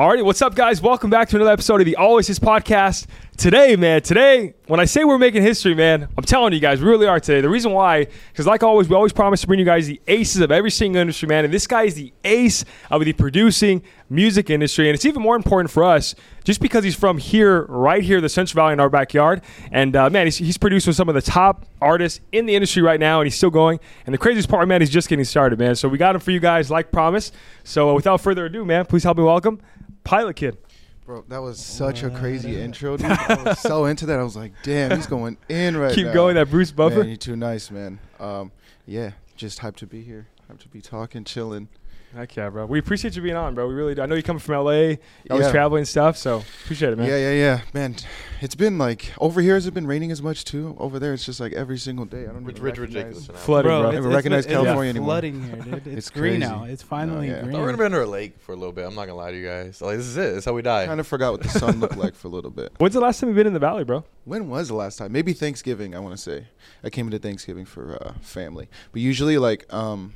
Alrighty, what's up, guys? Welcome back to another episode of the Always His podcast. Today, man, today, when I say we're making history, man, I'm telling you guys, we really are today. The reason why, because like always, we always promise to bring you guys the aces of every single industry, man. And this guy is the ace of the producing music industry. And it's even more important for us just because he's from here, right here, the Central Valley in our backyard. And uh, man, he's, he's produced with some of the top artists in the industry right now, and he's still going. And the craziest part, man, he's just getting started, man. So we got him for you guys, like promised. So uh, without further ado, man, please help me welcome Pilot Kid. Bro, that was such a crazy intro, dude. I was so into that. I was like, damn, he's going in right now. Keep now. going, that Bruce Buffer. Man, you're too nice, man. Um, yeah, just hyped to be here. Hyped to be talking, chilling. Heck yeah, bro. We appreciate you being on, bro. We really do. I know you come from LA, you're always Yeah. traveling and stuff, so appreciate it, man. Yeah, yeah, yeah. Man, it's been like over here. Has it been raining as much too? Over there, it's just like every single day. I don't know. even rich, recognize- ridiculous. Flooding, bro. I don't even recognize it's California anymore. flooding here, dude. It's, It's green crazy. now. It's finally No, yeah. green. We're gonna be under a lake for a little bit. I'm not gonna lie to you guys. Like this is it. This is how we die. Kind of forgot what the sun looked like for a little bit. When's the last time you've been in the valley, bro? When was the last time? Maybe Thanksgiving. I want to say I came into Thanksgiving for uh, family, but usually like um,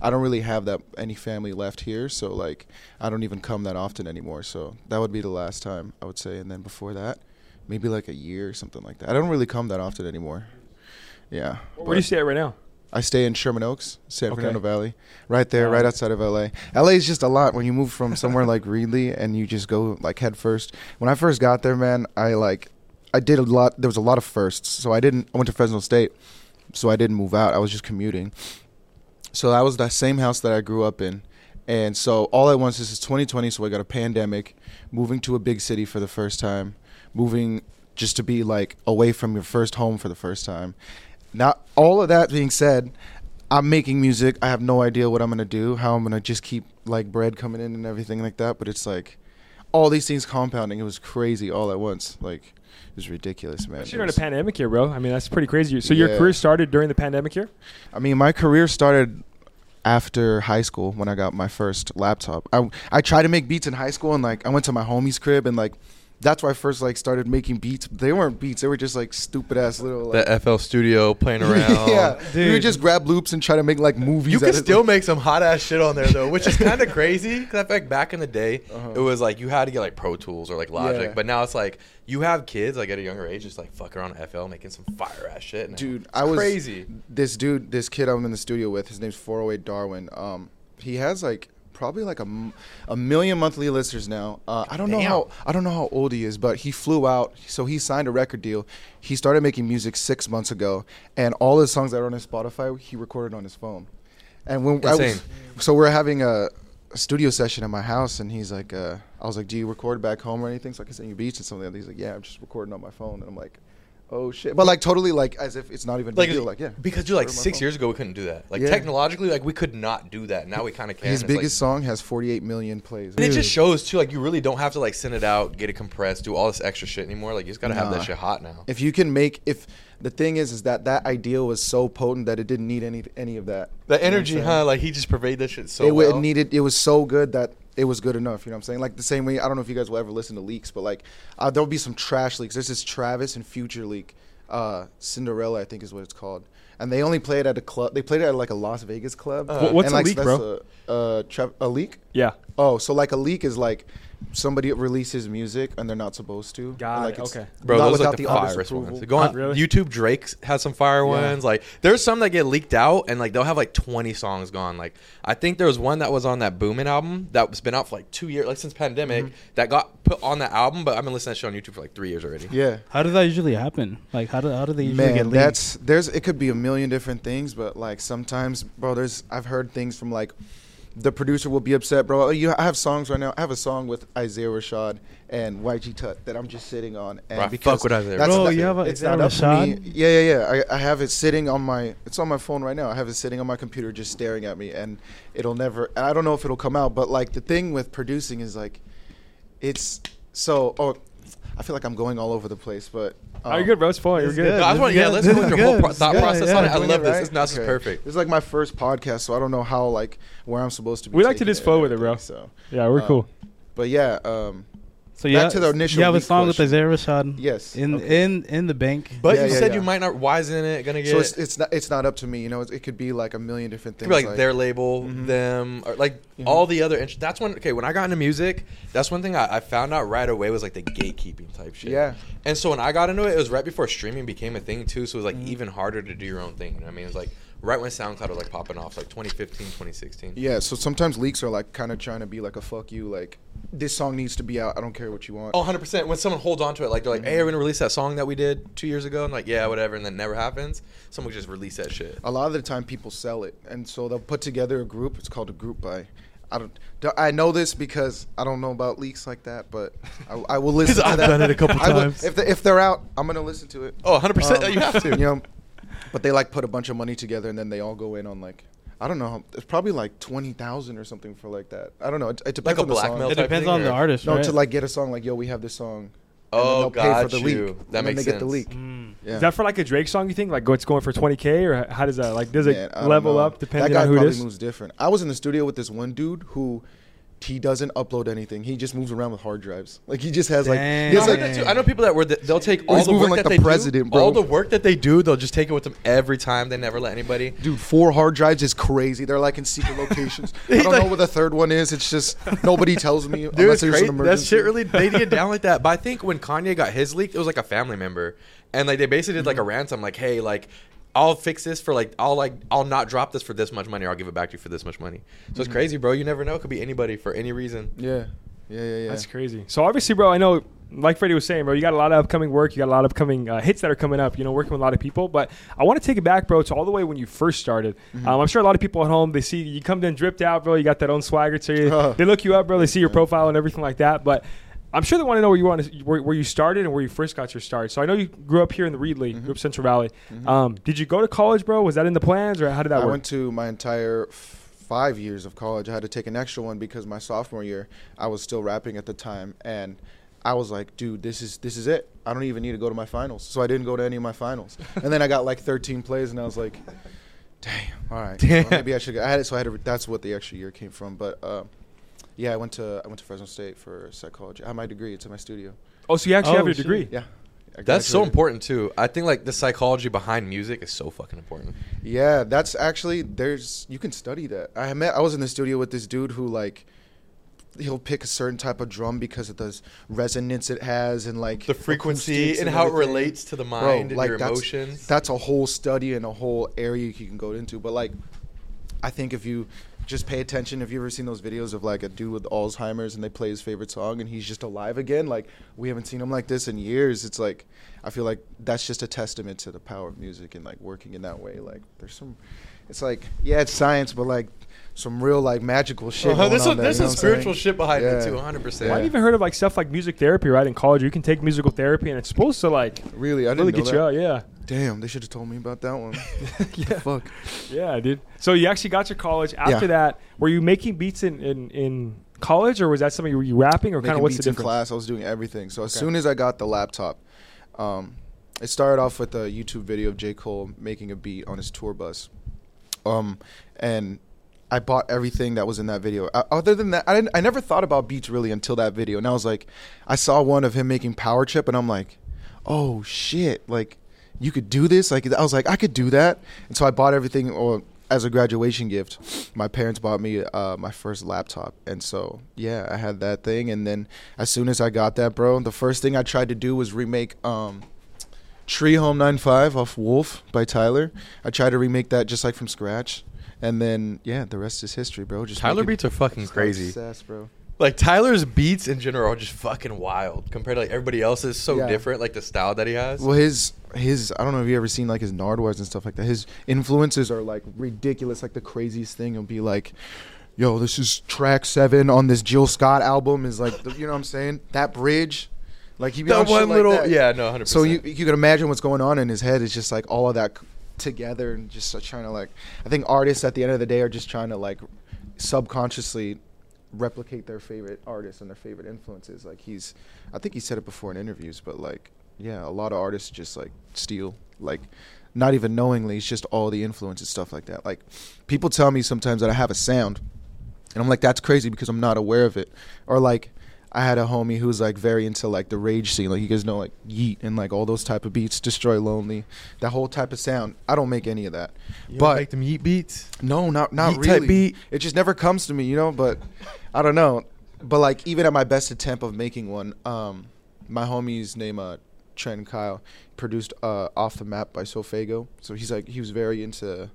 I don't really have that any family left here, so like I don't even come that often anymore. So that would be the last time I would say, and then before that, maybe like a year or something like that. I don't really come that often anymore. Yeah. Where do you stay at right now? I stay in Sherman Oaks, San Okay. Fernando Valley, right there, right outside of LA. LA is just a lot when you move from somewhere like Reedley and you just go like head first. When I first got there, man, I like I did a lot. There was a lot of firsts, so I didn't. I went to Fresno State, so I didn't move out. I was just commuting. So that was the same house that I grew up in, and so all at once, this is 2020. So I got a pandemic, moving to a big city for the first time, moving just to be like away from your first home for the first time. Now, all of that being said, I'm making music. I have no idea what I'm gonna do, how I'm gonna just keep like bread coming in and everything like that. But it's like all these things compounding. It was crazy all at once. Like it was ridiculous, man. During was- the pandemic here, bro. I mean, that's pretty crazy. So your career started during the pandemic here? I mean, my career started after high school when I got my first laptop. I I tried to make beats in high school and like I went to my homie's crib and like that's why I first like started making beats. They weren't beats; they were just like stupid ass little. Like, the FL Studio playing around. yeah, we would just grab loops and try to make like movies. You out can of- still make some hot ass shit on there though, which is kind of crazy. Because I feel like back in the day, Uh-huh. it was like you had to get like Pro Tools or like Logic, Yeah. but now it's like you have kids like at a younger age just like fuck around FL making some fire ass shit. now. dude. It's I was crazy. This dude, this kid I'm in the studio with, his name's 408 Darwin. Um, he has like probably like a, a million monthly listeners now. Uh, I don't know how I don't know how old he is, but he flew out, so he signed a record deal. He started making music six months ago, and all his songs that are on his Spotify, he recorded on his phone. And when I was, so we're having a, a studio session at my house, and he's like, uh, I was like, "Do you record back home or anything?" So I can send you beats and something. And he's like, "Yeah, I'm just recording on my phone." And I'm like. Oh shit! But like totally like as if it's not even Like, big deal. Like yeah, because dude, like record on my six years ago we couldn't do that. Like Yeah. technologically, like we could not do that. Now we kind of can. His It's, like- biggest song has 48 million plays. And it just shows too, like you really don't have to like send it out, get it compressed, do all this extra shit anymore. Like you just gotta have that shit hot now. if you can make if the thing is is that that idea was so potent that it didn't need any any of that. The You know energy, huh? Like he just pervaded that shit so it, well. it needed it was so good that it was good enough. You know what I'm saying? Like the same way I don't know if you guys will ever listen to leaks, but like uh, there'll be some trash leaks. There's this Travis and Future leak, uh, Cinderella I think is what it's called, and they only play it at a club. They played it at like a Las Vegas club. Uh, what's and, a like, leak, that's bro? A, uh, tra- a leak? Yeah. Oh, so like a leak is like somebody releases music and they're not supposed to. Got like it, okay. Bro, not those without like the, the artist's virus approval. ones. Go on Huh, really? YouTube. Drake's has some fire Yeah. ones. Like there's some that get leaked out and like they'll have like 20 songs gone. Like I think there was one that was on that Boomin' album that was been out for like two years, like since pandemic, Mm-hmm. that got put on that album. But I've been listening to that shit on YouTube for like three years already. Yeah. How does that usually happen? Like, how do, how do they usually get Man, leaked? that's there's it could be a million different things, but like sometimes, bro, there's I've heard things from like the producer will be upset, bro. Oh, you, I have songs right now. I have a song with Isaiah Rashad and YG Tut that I'm just sitting on, and Bro, I because fuck with Isaiah that's Bro, not- you have a it's Isaiah not up to Rashad? me. Yeah, yeah, yeah. I, I have it sitting on my. It's on my phone right now. I have it sitting on my computer, just staring at me, and it'll never. And I don't know if it'll come out, but like the thing with producing is like, it's so. Oh, I feel like I'm going all over the place, but. Oh, you're um, good, bro. It's fun. You're good. good. No, I just want, yeah, let's go with your whole pro- thought good. process Yeah. on it. I love it this. right? This, no, this is Okay. perfect. This is like my first podcast, so I don't know how like where I'm supposed to be. We like to taking just it flow with it, bro. So, Yeah, we're Uh, cool. but yeah, um, So Back yeah, to the initial You have a song question. with Isaiah Rashad. Yes. In Okay. in in the bank. But Yeah, you yeah, said yeah. you might not. Why isn't it gonna get? So it's, it's not it's not up to me. You know, it, it could be like a million different It things. could be like, their label, Mhm. them, or like Mhm. all the other. int- That's when okay. When I got into music, that's one thing I, I found out right away was like the gatekeeping type shit. Yeah. And so when I got into it, it was right before streaming became a thing too. So it was like Mhm. even harder to do your own thing. You know what I mean? It was like right when SoundCloud was like popping off, like 2015, 2016. Yeah. So sometimes leaks are like kind of trying to be like a fuck you. Like this song needs to be out. I don't care what you want. Oh, 100%. When someone holds on to it, like they're like, hey, we're going to release that song that we did two years ago. And like, yeah, whatever. And then never happens. Someone just release that shit. a lot of the time people sell it and so they'll put together a group it's called a group buy i don't i know this because i don't know about leaks like that but i, I will listen to that. I've that done it a couple I will- times. if, they, if they're out i'm gonna listen to it Oh, 100%. Um, you have to. you know but they like put a bunch of money together and then they all go in on like I don't know. It's probably like twenty thousand or something for like that. I don't know. It, it depends Like a on the song. It depends thing, on the artist, No, right? to like get a song like yo, we have this song. and Oh, they'll pay for the you. leak. That and then makes they get the sense. leak. Mm. Yeah. Is that for like a Drake song? You think like it's going for 20k or how does that like does it Man, I don't level know. up depending that guy on who it probably moves different. I was in the studio with this one dude who he doesn't upload anything. He just moves around with hard drives. Like he just has like he has I, like heard too. I know people that were they'll take all the work like that the they president, do, bro. all the work that they do, they'll just take it with them every time. They never let anybody. dude, four hard drives is crazy. They're like in secret locations. I don't know what the third one is. It's just nobody tells me Dude, unless there's crazy. an That shit really they get down like that. But I think when Kanye got his leaked, it was like a family member, and like they basically did like a Mm-hmm. ransom, like, hey, like. I'll fix this for like I'll like I'll not drop this for this much money or I'll give it back to you for this much money. So Mm-hmm. it's crazy, bro. You never know. It could be anybody for any reason. Yeah, yeah, yeah, yeah. That's crazy. So obviously, bro, I know, like Freddie was saying, bro, you got a lot of upcoming work. You got a lot of upcoming uh, hits that are coming up. You know, working with a lot of people. But I want to take it back, bro, to all the way when you first started. Mhm. Um, I'm sure a lot of people at home they see you come in dripped out, bro. You got that own swagger to you. Uh. they look you up, bro. They see your profile and everything like that. But I'm sure they want to know where you want to, where, where you started and where you first got your start. So I know you grew up here in the Reedley, Mhm. grew up Central Valley. Mhm. Um, did you go to college, bro? Was that in the plans, or how did that I work? I went to my entire f- five years of college. I had to take an extra one because my sophomore year I was still rapping at the time, and I was like, dude, this is this is it. I don't even need to go to my finals, so I didn't go to any of my finals. and then I got like 13 plays, and I was like, damn, all right, well, maybe I should. Go. I had it, so I had to. That's what the extra year came from. But uh, yeah, I went to I went to Fresno State for psychology. I have my degree. It's in my studio. oh, so you actually Oh, have your shit. degree? Yeah. I That's so graduated. important too. I think like the psychology behind music is so fucking important. Yeah, that's actually there's you can study that. I met I was in the studio with this dude who like he'll pick a certain type of drum because of the resonance it has and like The frequency acoustics and how it everything. relates to the Bro, mind and like, your that's- emotions. That's a whole study and a whole area you can go into. But like I think if you just pay attention, if you ever seen those videos of like a dude with Alzheimer's and they play his favorite song and he's just alive again, like we haven't seen him like this in years. It's like I feel like that's just a testament to the power of music and like working in that way. Like there's some, it's like yeah, it's science, but like some real like magical shit. Uh-huh, going there's on some, there, there's some what I'm saying? spiritual shit behind it Yeah. too, 100. percent I've even heard of like stuff like music therapy, right? In college, you can take musical therapy, and it's supposed to like Really, I didn't really get that. you out. Yeah, Damn, they should have told me about that one. yeah, Fuck. yeah, dude. So you actually got to college. After Yeah. that, were you making beats in, in, in college, or was that something you were you rapping, or kind of what's the beats in difference? class. I was doing everything. So as Okay. soon as I got the laptop, um, it started off with a YouTube video of J Cole making a beat on his tour bus, um, and I bought everything that was in that video. Uh, other than that, I I never thought about beats really until that video. And I was like, I saw one of him making Power Trip, and I'm like, oh shit, like you could do this. Like I was like, I could do that, and so I bought everything. Or as a graduation gift, my parents bought me uh, my first laptop, and so yeah, I had that thing. And then as soon as I got that, bro, the first thing I tried to do was remake um, Treehome95 off Wolf by Tyler. I tried to remake that just like from scratch. And then yeah, the rest is history, bro. Just Tyler making- beats are fucking just crazy. obsessed, bro. Like Tyler's beats in general are just fucking wild compared to like everybody else's. So Yeah. different, like the style that he has. Well, his his I don't know if you ever seen like his Nardwuars and stuff like that. His influences are like ridiculous. Like the craziest thing will be like, "Yo, this is track seven on this Jill Scott album." Is like, the, you know what I'm saying? That bridge, like he be that on shit one like little, that. yeah, no, hundred So you you can imagine what's going on in his head. It's just like all of that c- together and just trying to like. I think artists at the end of the day are just trying to like subconsciously replicate their favorite artists and their favorite influences. Like he's, I think he said it before in interviews, but like yeah, a lot of artists just like steal like. Not even knowingly, it's just all the influences, stuff like that. Like, people tell me sometimes that I have a sound, and I'm like, that's crazy because I'm not aware of it. Or like, I had a homie who was like very into like the rage scene. Like you guys know like Yeat and like all those type of beats, Destroy Lonely, that whole type of sound. I don't make any of that. You but make them Yeat beats. no, not not Yeat really. type beat? It just never comes to me, you know. But I don't know. But like even at my best attempt of making one, um, my homie's name uh Trent Kyle produced uh Off the Map by SoFaygo. So he's like he was very into.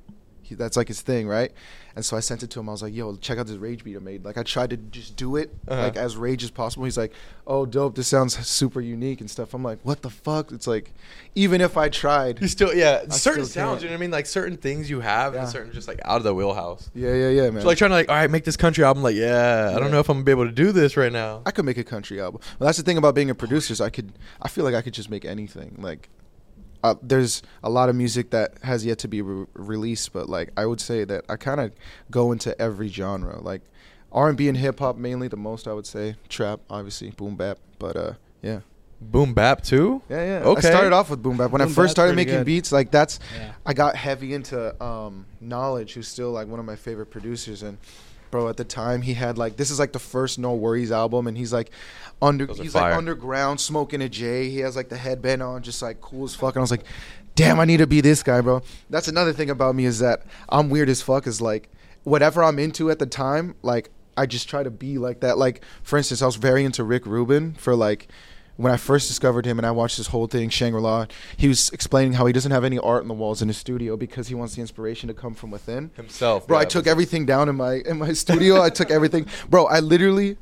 He, that's like his thing, right? And so I sent it to him. I was like, "Yo, check out this rage beat I made." Like I tried to just do it Uh-huh. like as rage as possible. He's like, "Oh, dope! This sounds super unique and stuff." I'm like, "What the fuck?" It's like, even if I tried, You still, yeah, I certain still sounds. can't. You know what I mean? Like certain things you have, Yeah. and certain just like out of the wheelhouse. yeah, yeah, yeah, man. So like trying to like, all right, make this country album. Like, yeah, I don't know if I'm gonna be able to do this right now. I could make a country album. Well, that's the thing about being a producer. Is I could. I feel like I could just make anything. Like, uh, there's a lot of music that has yet to be re- released, but like I would say that I kind of go into every genre. Like R and B and hip hop mainly the most. I would say trap, obviously, boom bap. But uh, yeah, Boom bap too. yeah, yeah. Okay. I started off with boom bap when Boom I first started making good. beats. Like that's Yeah. I got heavy into um, Knxwledge, who's still like one of my favorite producers. And bro, at the time he had like this is like the first NxWorries album, and he's like under he's fire. like underground smoking a J. He has like the headband on, just like cool as fuck. And I was like, damn, I need to be this guy, bro. That's another thing about me is that I'm weird as fuck. Is like whatever I'm into at the time, like I just try to be like that. Like for instance, I was very into Rick Rubin for like when I first discovered him and I watched this whole thing, Shangri La, he was explaining how he doesn't have any art on the walls in his studio because he wants the inspiration to come from within. Himself, Bro, I yeah. took everything down in my in my studio. I took everything. Bro, I literally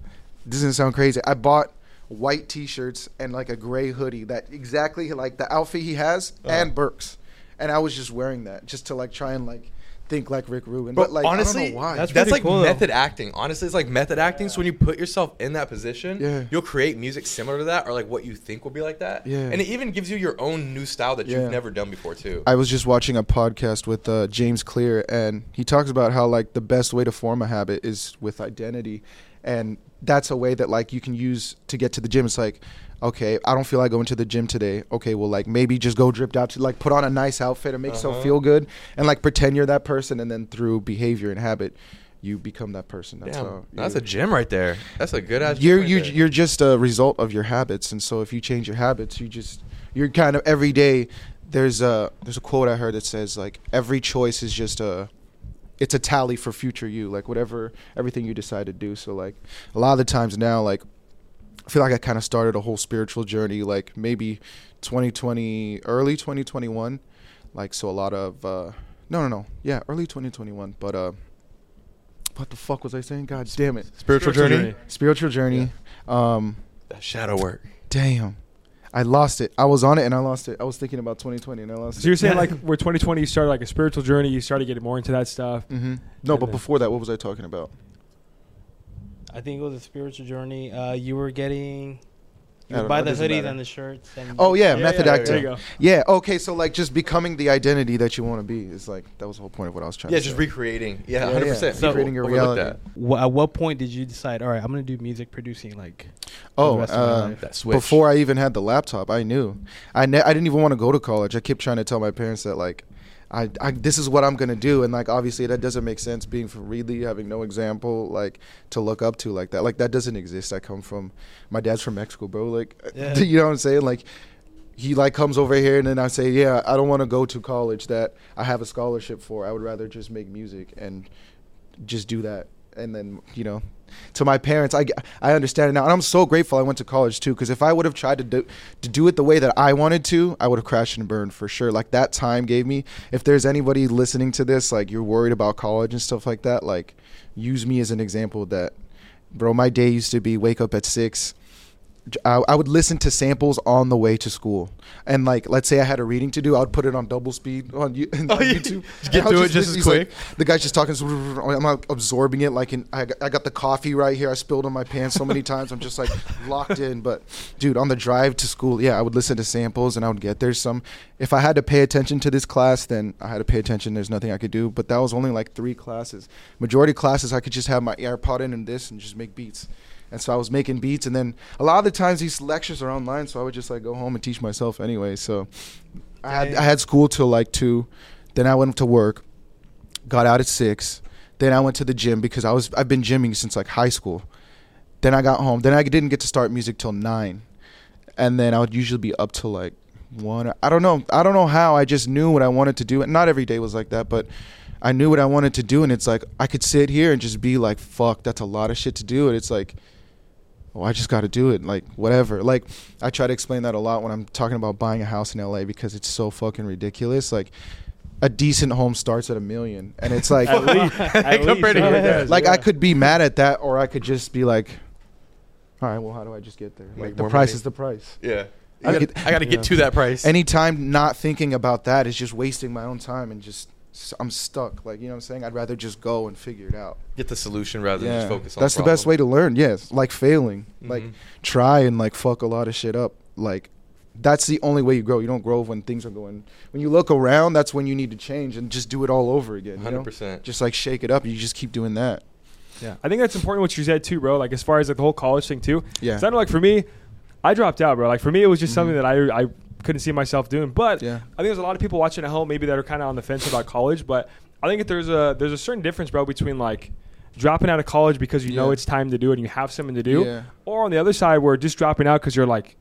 this doesn't sound crazy. I bought white t-shirts and like a gray hoodie that exactly like the outfit he has Uh-huh. and Burks. And I was just wearing that just to like try and like think like Rick Rubin. But But like honestly, I don't know why. That's That's like cool, though. method acting. Honestly, it's like method acting. So when you put yourself in that position, Yeah. you'll create music similar to that, or like what you think will be like that. Yeah. And it even gives you your own new style that Yeah. you've never done before too. I was just watching a podcast with uh, James Clear, and he talks about how like the best way to form a habit is with identity, and that's a way that like you can use to get to the gym. It's like, okay, I don't feel like going to the gym today. Okay, well like maybe just go dripped out to like put on a nice outfit and make yourself Uh-huh. feel good, and like pretend you're that person, and then through behavior and habit, you become that person. That's Damn, that's a gym right there. That's a good ass. you're right you you're just a result of your habits, and so if you change your habits, you just you're kind of every day. There's a there's a quote I heard that says like every choice is just a it's a tally for future you, like whatever everything you decide to do. So like a lot of the times now, like I feel like I kind of started a whole spiritual journey, like maybe 2020, early 2021, like so a lot of uh no no no yeah early 2021, but uh. What the fuck was I saying? God damn it! spiritual, journey. Spiritual journey. Um, That shadow work. Damn. I lost it. I was on it and I lost it. I was thinking about 2020 and I lost So you're it. saying like where 2020 you started like a spiritual journey, you started getting more into that stuff. hmm No, but before that, what was I talking about? I think it was a spiritual journey. Uh, you were getting. You I would don't buy the hoodies matter. and the shirts. And Oh yeah, Yeah, method yeah, acting. there you go. Yeah. Okay. So like just becoming the identity that you want to be is like that was the whole point of what I was trying Yeah, to just say. recreating. Yeah, Yeah, hundred yeah. percent. So- Recreating your reality. that. At what point did you decide? All right, I'm gonna do music producing. Like, Oh, rest of uh. That switch. before I even had the laptop, I knew. I ne- I didn't even want to go to college. I kept trying to tell my parents that like, I, I this is what I'm gonna do, and like obviously that doesn't make sense. Being from Reedley, having no example like to look up to like that, like that doesn't exist. I come from, my dad's from Mexico, bro. Like, Yeah. you know what I'm saying? Like, he like comes over here, and then I say, yeah, I don't want to go to college that I have a scholarship for. I would rather just make music and just do that and then you know to my parents i, I understand it now. And i'm so grateful i went to college too because if i would have tried to do, to do it the way that i wanted to i would have crashed and burned for sure. Like that time gave me if there's anybody listening to this like you're worried about college and stuff like that like use me as an example that bro my day used to be wake up at six I, I would listen to samples on the way to school, and like, let's say I had a reading to do, I would put it on double speed on, you, on Oh, yeah. YouTube. Just get through it just as he's like- quick. the guy's just talking. I'm like absorbing it. Like, in, I, got, I got the coffee right here. I spilled on my pants so many times. I'm just like locked in. But, dude, on the drive to school, yeah, I would listen to samples and I would get there. Some, if I had to pay attention to this class, then I had to pay attention. There's nothing I could do. But that was only like three classes. Majority classes, I could just have my AirPod in and this and just make beats. And so I was making beats, and then a lot of the times these lectures are online, so I would just like go home and teach myself anyway. So I had I had school till like two, then I went to work, got out at six, then I went to the gym because I was I've been gymming since like high school, then I got home. Then I didn't get to start music till nine, and then I would usually be up till like one. I don't know. I don't know how. I just knew what I wanted to do, and not every day was like that, but I knew what I wanted to do, and it's like I could sit here and just be like, "Fuck, that's a lot of shit to do," and it's like. Oh, I just got to do it. Like whatever. Like I try to explain that a lot when I'm talking about buying a house in LA because it's so fucking ridiculous. Like a decent home starts at a million, and it's like At least, at Compared to least, yeah, it it does, like yeah. I could be mad at that, or I could just be like, "All right, well, how do I just get there? Make Like the price money. is the price." Yeah. I I, got, get- I got to get Yeah. to that price. Anytime not thinking about that is just wasting my own time and just I'm stuck. Like you know what I'm saying? I'd rather just go and figure it out. get the solution rather than yeah, just focus on that's the best way to learn. Yes, like failing, like Mhm. try and like fuck a lot of shit up. Like that's the only way you grow. You don't grow when things are going. When you look around, that's when you need to change and just do it all over again. You know? 100%. Just like shake it up. You just keep doing that. Yeah, I think that's important what you said too, bro. Like as far as like the whole college thing too. Yeah. 'Cause I know, like for me, I dropped out, bro. Like for me, it was just Mhm. something that I I couldn't see myself doing. But Yeah. I think there's a lot of people watching at home maybe that are kind of on the fence about college. But I think that there's a there's a certain difference, bro, between like dropping out of college because you know it's time to do it and you have something to do, Yeah. or on the other side where just dropping out because you're like,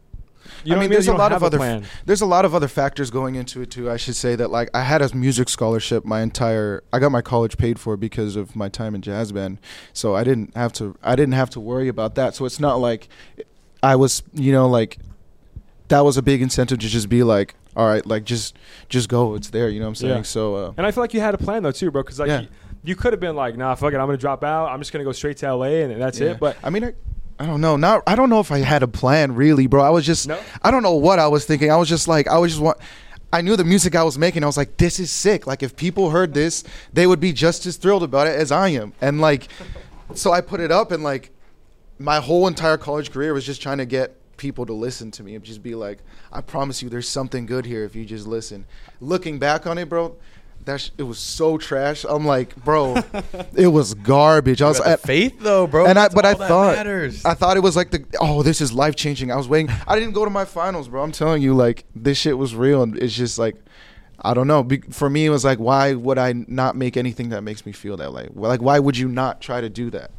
you know I mean, I there's a lot of other plan. there's a lot of other factors going into it too. I should say that like I had a music scholarship my entire I got my college paid for because of my time in jazz band. So I didn't have to I didn't have to worry about that. So it's not like I was, you know, like that was a big incentive to just be like, all right, like just just go, it's there, you know what I'm saying? Yeah. So uh And I feel like you had a plan though too, bro. Because like Yeah. you, you could have been like, nah, fuck it, I'm gonna drop out. I'm just gonna go straight to LA and that's yeah. it. But I mean I I don't know. Not I don't know if I had a plan really, bro. I was just No? I don't know what I was thinking. I was just like I was just want I knew the music I was making. I was like, this is sick. Like if people heard this, they would be just as thrilled about it as I am. And like so I put it up and like my whole entire college career was just trying to get people to listen to me and just be like, I promise you there's something good here if you just listen. Looking back on it, bro, that sh- it was so trash. I'm like, bro, it was garbage. I was at, faith though, bro. and I, but I thought, matters. I thought it was like the, oh, this is life changing. I was waiting. I didn't go to my finals, bro. I'm telling you, like this shit was real, and it's just like, I don't know. Be, for me, it was like, why would I not make anything that makes me feel that way? Like, why would you not try to do that?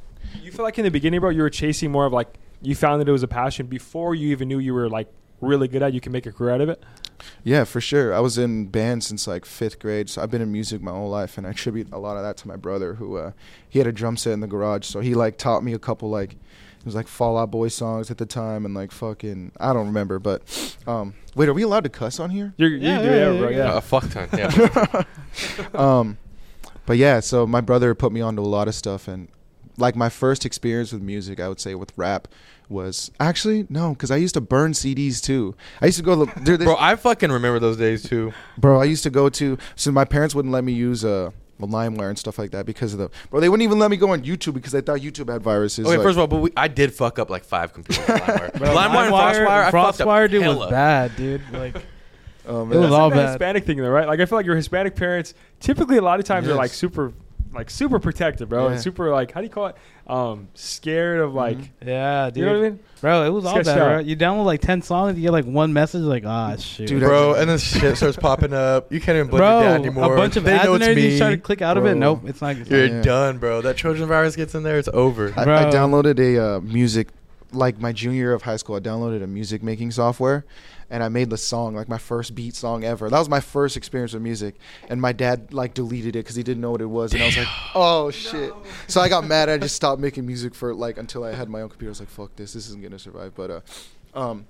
You feel like in the beginning, bro, you were chasing more of like you found that it was a passion before you even knew you were like really good at. it, You can make a career out of it. Yeah, for sure. I was in band since like fifth grade, so I've been in music my whole life, and I attribute a lot of that to my brother, who uh, he had a drum set in the garage, so he like taught me a couple like it was like Fall Out Boy songs at the time, and like fucking I don't remember, but um, wait, are we allowed to cuss on here? You're, you Yeah, do yeah, yeah, yeah, bro. yeah. Yeah. a fuck ton. Yeah. um, but yeah, so my brother put me onto a lot of stuff, and like my first experience with music, I would say with rap was actually no, because I used to burn CDs too. I used to go, to- there, bro, I fucking remember those days too. bro. I used to go to, so my parents wouldn't let me use uh, LimeWire and stuff like that because of the bro. They wouldn't even let me go on YouTube because they thought YouTube had viruses. Okay, like- first of all, but we, I did fuck up like five computers. with LimeWire, Bro, LimeWire and FrostWire. I fucked up Frostwire, dude, was bad, dude. Like, oh, It was That's all like bad. Hispanic thing, though, right? Like I feel like your Hispanic parents typically a lot of times are like super, like super protective, bro, and super like how do you call it? Um, scared of like Mhm. yeah, dude. you know what I mean? Bro, it was all that, bad, bro. You download like 10 songs, you get like one message, like, ah, shit. Dude, bro, and then shit starts popping up. You can't even blame bro, your anymore. a bunch of they ads know and it's everything. me. You try to click out of it. Nope, it's not. You're Yeah. done, bro. That Trojan virus gets in there, it's over. I, I downloaded a uh, music like my junior year of high school. I downloaded a music making software, and I made the song like my first beat song ever. That was my first experience with music, and my dad like deleted it because he didn't know what it was, and I was like, oh shit. So I got mad. I just stopped making music for like until I had my own computer. I was like, fuck this. This isn't gonna survive. But uh, um,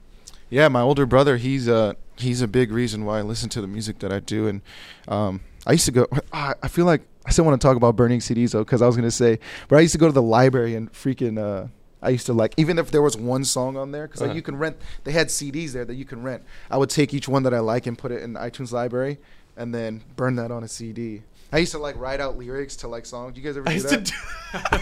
yeah, my older brother, he's uh he's a big reason why I listen to the music that I do, and um, I used to go. I feel like I still want to talk about burning CDs though, because I was gonna say, but I used to go to the library and freaking. Uh, I used to like even if there was one song on there because Uh-huh. you can rent. They had CDs there that you can rent. I would take each one that I like and put it in the iTunes library, and then burn that on a CD. I used to like write out lyrics to like songs. You guys ever I do used to that?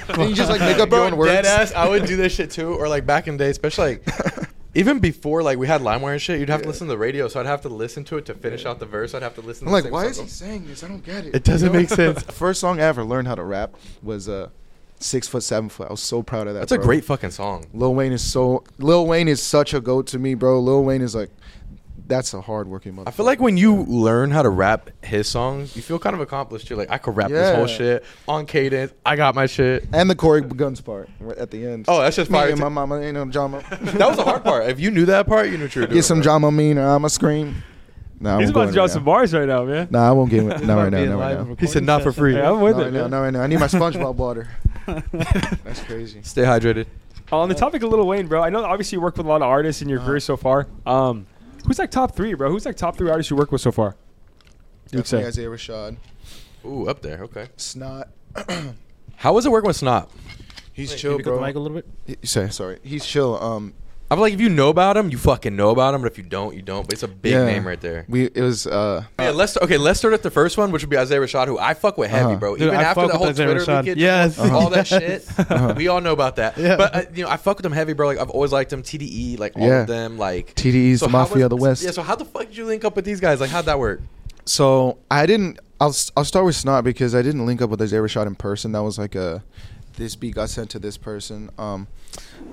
do. And you just like make up your own words. dead ass. I would do this shit too, or like back in the day, especially like even before like we had LimeWire and shit. You'd have to listen to the radio, so I'd have to listen to it to finish out the verse. I'd have to listen. I'm to like, why song is he saying this? I don't get it. It doesn't make sense. First song I ever learned how to rap was uh, six foot seven foot. I was so proud of that. That's a great fucking song. Lil Wayne is so Lil Wayne is such a goat to me, bro. Lil Wayne is like that's a hard working motherfucker. I feel like when you learn how to rap his songs, you feel kind of accomplished. You're like, I could rap this whole shit on cadence. I got my shit. and the Cory Gunz part at the end. Oh, that's just me fire and my mama ain't no drama. That was the hard part. If you knew that part, you knew what you were doing. Get some bro. drama mean or I'ma scream. Nah, I He's won't go about to in drop right some bars right now, man. Nah, I won't get it. This Not right now. be a Not right now. He said not for free. Yeah, I'm with Not it. right now. man. Not right now. I need my SpongeBob water. That's crazy. Stay hydrated. On the topic of Lil Wayne, bro, I know obviously you work with a lot of artists in your Uh-huh. career so far. Um, who's like top three, bro? Who's like top three artists you work with so far? You'd Definitely say. Isaiah Rashad. Ooh, up there. Okay. Snot. How was it working with Snot? He's Wait, chill, can you pick up bro. the mic a little bit. He- Say sorry. He's chill. Um, I feel like if you know about him, you fucking know about him. But if you don't, you don't. But it's a big Yeah. name right there. we it was uh. Yeah, let's okay. Let's start at the first one, which would be Isaiah Rashad, who I fuck with heavy, Uh-huh. bro. Dude, Even I after fuck the whole Isaiah Twitter Rashad. leakage, Yes. all that shit, Uh-huh. we all know about that. Yeah. But uh, you know, I fuck with them heavy, bro. Like I've always liked them. TDE, like all Yeah. of them, like TDE's So the how mafia of the West. Yeah. So how the fuck did you link up with these guys? Like how'd that work? So I didn't. I'll s- I'll start with Snot because I didn't link up with Isaiah Rashad in person. That was like a this beat got sent to this person. Um,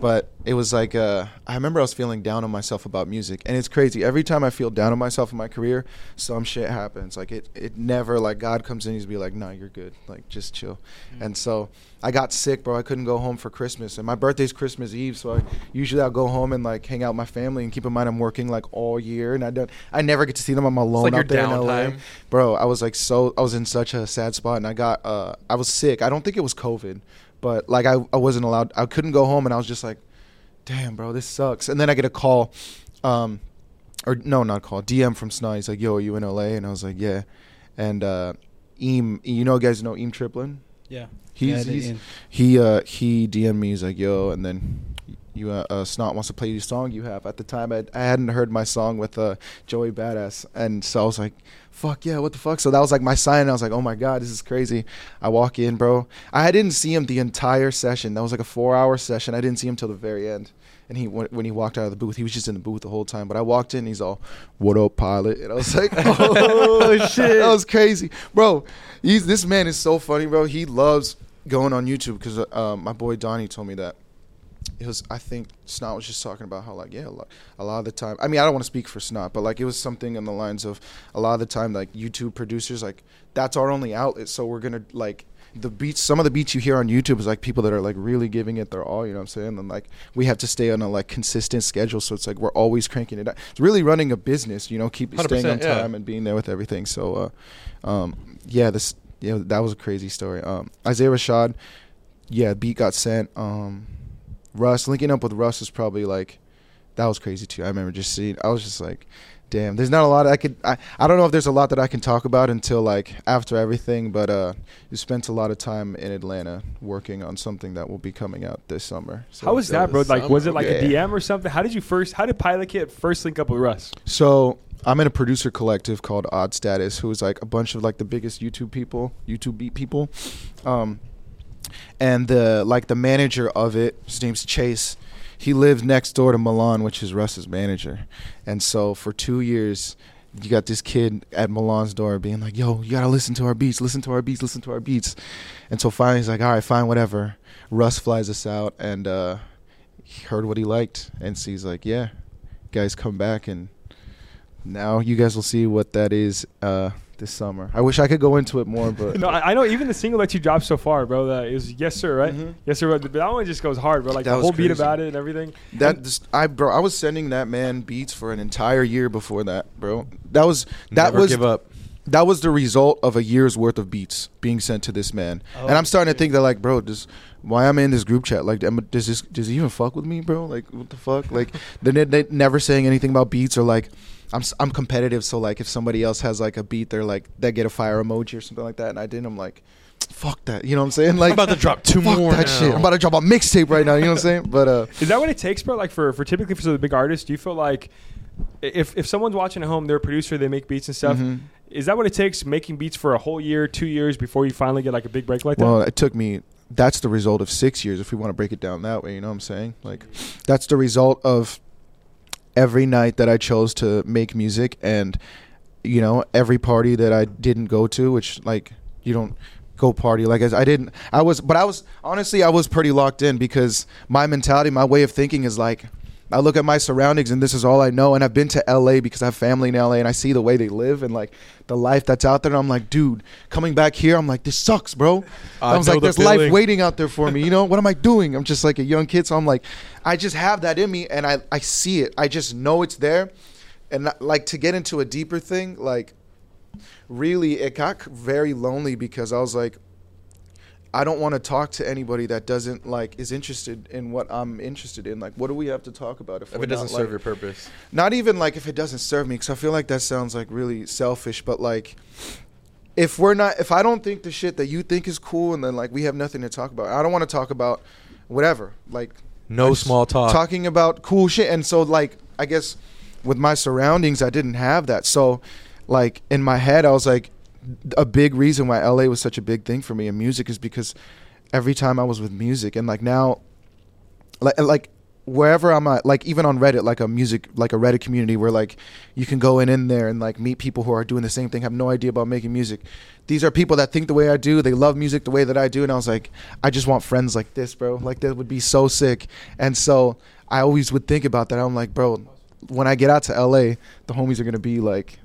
but it was like uh, I remember I was feeling down on myself about music, and it's crazy. Every time I feel down on myself in my career, some shit happens. Like it it never like God comes in, he's be like, Nah, you're good. Like just chill. And so I got sick, bro. I couldn't go home for Christmas, and my birthday's Christmas Eve. So I usually I'll go home and like hang out with my family. And keep in mind I'm working like all year, and I don't. I never get to see them. I'm alone like out there in LA bro i was like so i was in such a sad spot and i got uh i was sick i don't think it was covid but like i, I wasn't allowed i couldn't go home and i was just like damn bro this sucks. And then i get a call um or no not call dm from Snot. He's like yo are you in la and i was like yeah. And uh Eem you know guys know Eem Triplin? Yeah. He's, Yeah, he's he uh he DM'd me. He's like, "Yo," and then you uh, uh Snot wants to play you a song you have. At the time, I, I hadn't heard my song with uh Joey Badass, and so I was like, "Fuck yeah, what the fuck?" So that was like my sign. I was like, "Oh my god, this is crazy." I walk in, bro. I didn't see him the entire session. That was like a four-hour session. I didn't see him till the very end. And he when when he walked out of the booth, he was just in the booth the whole time. But I walked in, and he's all, "What up, pilot?" And I was like, "Oh shit, that was crazy, bro." He's this man is so funny, bro. He loves going on YouTube because uh, my boy Donnie told me that it was. I think Snot was just talking about how like yeah, a lot, a lot of the time. I mean, I don't want to speak for Snot, but like it was something in the lines of a lot of the time like YouTube producers like that's our only outlet, so we're gonna like. The beats, some of the beats you hear on YouTube is like people that are like really giving it their all. You know what I'm saying? And like we have to stay on a like consistent schedule, so it's like we're always cranking it out. It's really running a business, you know, keep staying on 100%, yeah. time and being there with everything. So, uh, um, yeah, this yeah that was a crazy story. Um, Isaiah Rashad, yeah, beat got sent. Um, Russ linking up with Russ was probably like that was crazy too. I remember just seeing. I was just like, damn. There's not a lot I could. I, I don't know if there's a lot that I can talk about until like after everything. But uh, you spent a lot of time in Atlanta working on something that will be coming out this summer. So, How was that, bro? Like, was it like a DM or something? How did you first? How did Pilot Kid first link up with Russ? So I'm in a producer collective called Odd Status, who is like a bunch of like the biggest YouTube people, YouTube beat people, um, and the like the manager of it, his name's Chase. He lives next door to Milan, which is Russ's manager, and so for two years. You got this kid at Milan's door being like, "Yo, you gotta listen to our beats, listen to our beats, listen to our beats," and so finally he's like, "All right, fine, whatever." Russ flies us out, and uh, he heard what he liked, and so like, "Yeah, guys, come back and now you guys will see what that is uh, this summer. I wish I could go into it more, but No, I, I know even the single that you dropped so far, bro. That is yes sir, right? Mhm. Yes sir. But that one just goes hard, bro. Like That the was whole beat about it and everything. that just, I bro, I was sending that man beats for an entire year before that, bro. That was that Never was give up. that was the result of a year's worth of beats being sent to this man. Oh, and I'm starting to think that like, bro, does why am I in this group chat? Like, am, does this does he even fuck with me, bro? Like, what the fuck? Like, they're, they never saying anything about beats or like. I'm s- I'm competitive, so like if somebody else has like a beat, they're like they get a fire emoji or something like that, and I didn't. I'm like, fuck that, you know what I'm saying? Like I'm about to drop two fuck more that now. shit. I'm about to drop a mixtape right now. You know what I'm saying? But uh, Is that what it takes, bro? Like for for typically for the big artists, do you feel like if if someone's watching at home, they're a producer, they make beats and stuff. mhm. Is that what it takes, making beats for a whole year, two years before you finally get like a big break like well, that? Well, it took me. That's the result of six years, if we want to break it down that way. You know what I'm saying? Like, that's the result of every night that I chose to make music, and you know, every party that I didn't go to, which like you don't go party like I didn't. I was, but I was honestly, I was pretty locked in because my mentality, my way of thinking is like. I look at my surroundings and this is all I know. And I've been to LA because I have family in LA and I see the way they live and like the life that's out there. And I'm like, dude, coming back here, I'm like, this sucks, bro. I I was like, the there's life waiting out there for me. You know, what am I doing? I'm just like a young kid. So I'm like, I just have that in me and I, I see it. I just know it's there. And like to get into a deeper thing, like really, it got very lonely because I was like, I don't want to talk to anybody that doesn't like is interested in what I'm interested in. Like, what do we have to talk about if, If it doesn't not, serve like, your purpose. not even like if it doesn't serve me because i feel like that sounds like really selfish but like if we're not if i don't think the shit that you think is cool and then like we have nothing to talk about i don't want to talk about whatever like No I just- small talk. talking about cool shit and so like i guess with my surroundings i didn't have that so like in my head i was like a big reason why la was such a big thing for me in music is because every time i was with music and like now like like wherever I'm at, like even on Reddit, like a music, like a Reddit community where like you can go in in there and like meet people who are doing the same thing, have no idea about making music. These are people that think the way I do. They love music the way that I do, and I was like, I just want friends like this, bro. Like that would be so sick. And so I always would think about that. I'm like, bro, when I get out to LA, the homies are gonna be like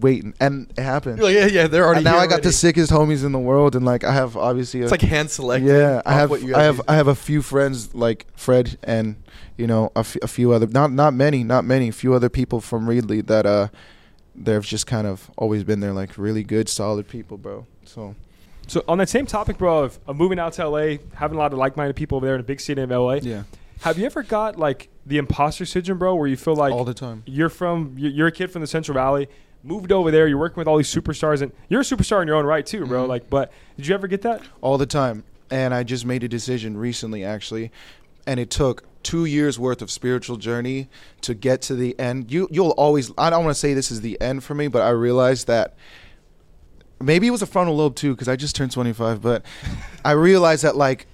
waiting, and it happened. You're like, yeah, yeah, they're already. And now here I got the sickest homies in the world, and like I have obviously a, It's like hand selected. yeah, I off have what you I have guys- I have a few friends like Fred and you know a, f- a few other not not many not many a few other people from Reedley that uh they've just kind of always been there like really good solid people, bro. So So on that same topic, bro, of, of moving out to LA, having a lot of like-minded people over there in a big city of LA. yeah, Have you ever got like the imposter syndrome, bro, where you feel like all the time. you're from you're you're a kid from the Central Valley, moved over there, you're working with all these superstars, and you're a superstar in your own right too, bro. Mhm. Like, but did you ever get that? all the time. And I just made a decision recently, actually, and it took two years worth of spiritual journey to get to the end. You you'll always. I don't want to say this is the end for me, but I realized that maybe it was a frontal lobe too, because I just turned 25. But I realized that like,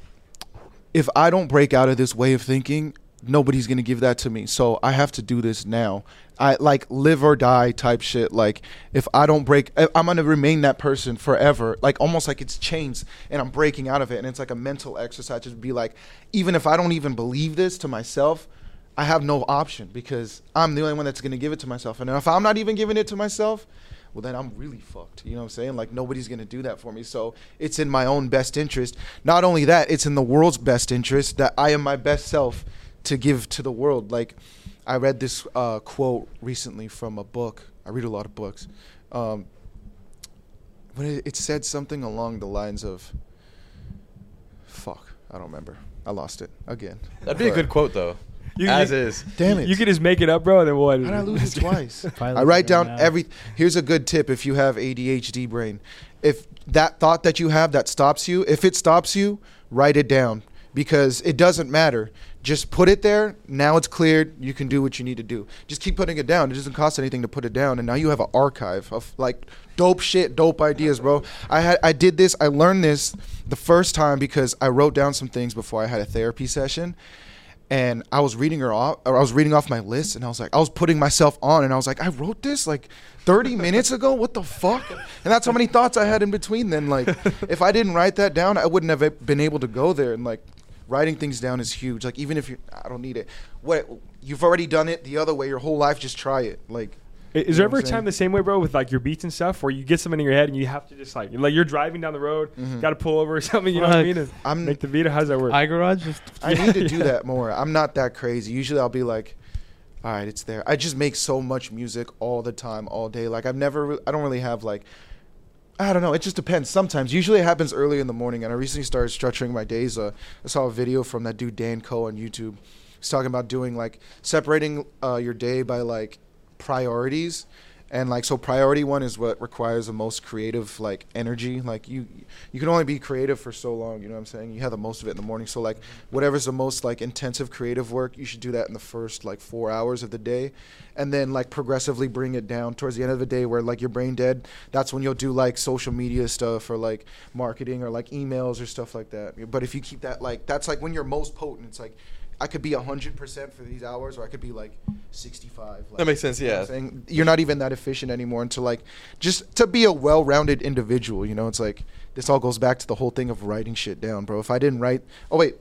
if I don't break out of this way of thinking, nobody's gonna give that to me. So I have to do this now. I like live or die type shit. Like if I don't break, I'm gonna remain that person forever. Like almost like it's chains, and I'm breaking out of it. And it's like a mental exercise to be like, even if I don't even believe this to myself, I have no option because I'm the only one that's gonna give it to myself. And if I'm not even giving it to myself, well then I'm really fucked. You know what I'm saying? Like nobody's gonna do that for me. So it's in my own best interest. Not only that, it's in the world's best interest that I am my best self to give to the world. Like I read this uh, quote recently from a book. I read a lot of books. Um, but it, it said something along the lines of, "Fuck, I don't remember. I lost it again." That'd be a good quote though. You- As you- is. Damn it. you can just make it up, bro. And then what? How did I lose it twice? I write down out. every. Here's a good tip if you have ADHD brain. If that thought that you have that stops you, if it stops you, write it down because it doesn't matter. Just put it there. Now it's cleared. You can do what you need to do. Just keep putting it down. It doesn't cost anything to put it down, and now you have an archive of like dope shit, dope ideas, bro. I had I did this. I learned this the first time because I wrote down some things before I had a therapy session and I was reading her off, or I was reading off my list, and I was like, I was putting myself on, and I was like, I wrote this like 30 minutes ago. What the fuck? And that's how many thoughts I had in between. Then, like, if I didn't write that down, I wouldn't have been able to go there. And like, writing things down is huge. Like, even if you, I don't need it. What you've already done it the other way your whole life, just try it. Like, I- Is You there know ever a I'm saying? time the same way, bro, with like your beats and stuff, where you get something in your head and you have to just like, like you're driving down the road, Mhm. got to pull over or something, you know what I mean? And I'm- make the beat. Or how does that work? iGarage just I need to do Yeah. that more. I'm not that crazy. Usually I'll be like, all right, it's there. I just make so much music all the time, all day. Like I've never, re- I don't really have like, I don't know. It just depends. Sometimes, usually it happens early in the morning. And I recently started structuring my days. Uh, I saw a video from that dude Dan Koe on YouTube. He's talking about doing like separating uh, your day by like priorities. And like so, priority one is what requires the most creative like energy. Like you, you can only be creative for so long. You know what I'm saying? You have the most of it in the morning. So like, whatever's the most like intensive creative work, you should do that in the first like four hours of the day, and then like progressively bring it down towards the end of the day where like you're brain dead. That's when you'll do like social media stuff or like marketing or like emails or stuff like that. But if you keep that like that's like when you're most potent. It's like I could be hundred percent for these hours, or I could be like sixty-five. Like, That makes sense, you know what yeah. You're not even that efficient anymore. And to like just to be a well-rounded individual, you know, it's like this all goes back to the whole thing of writing shit down, bro. If I didn't write, oh wait,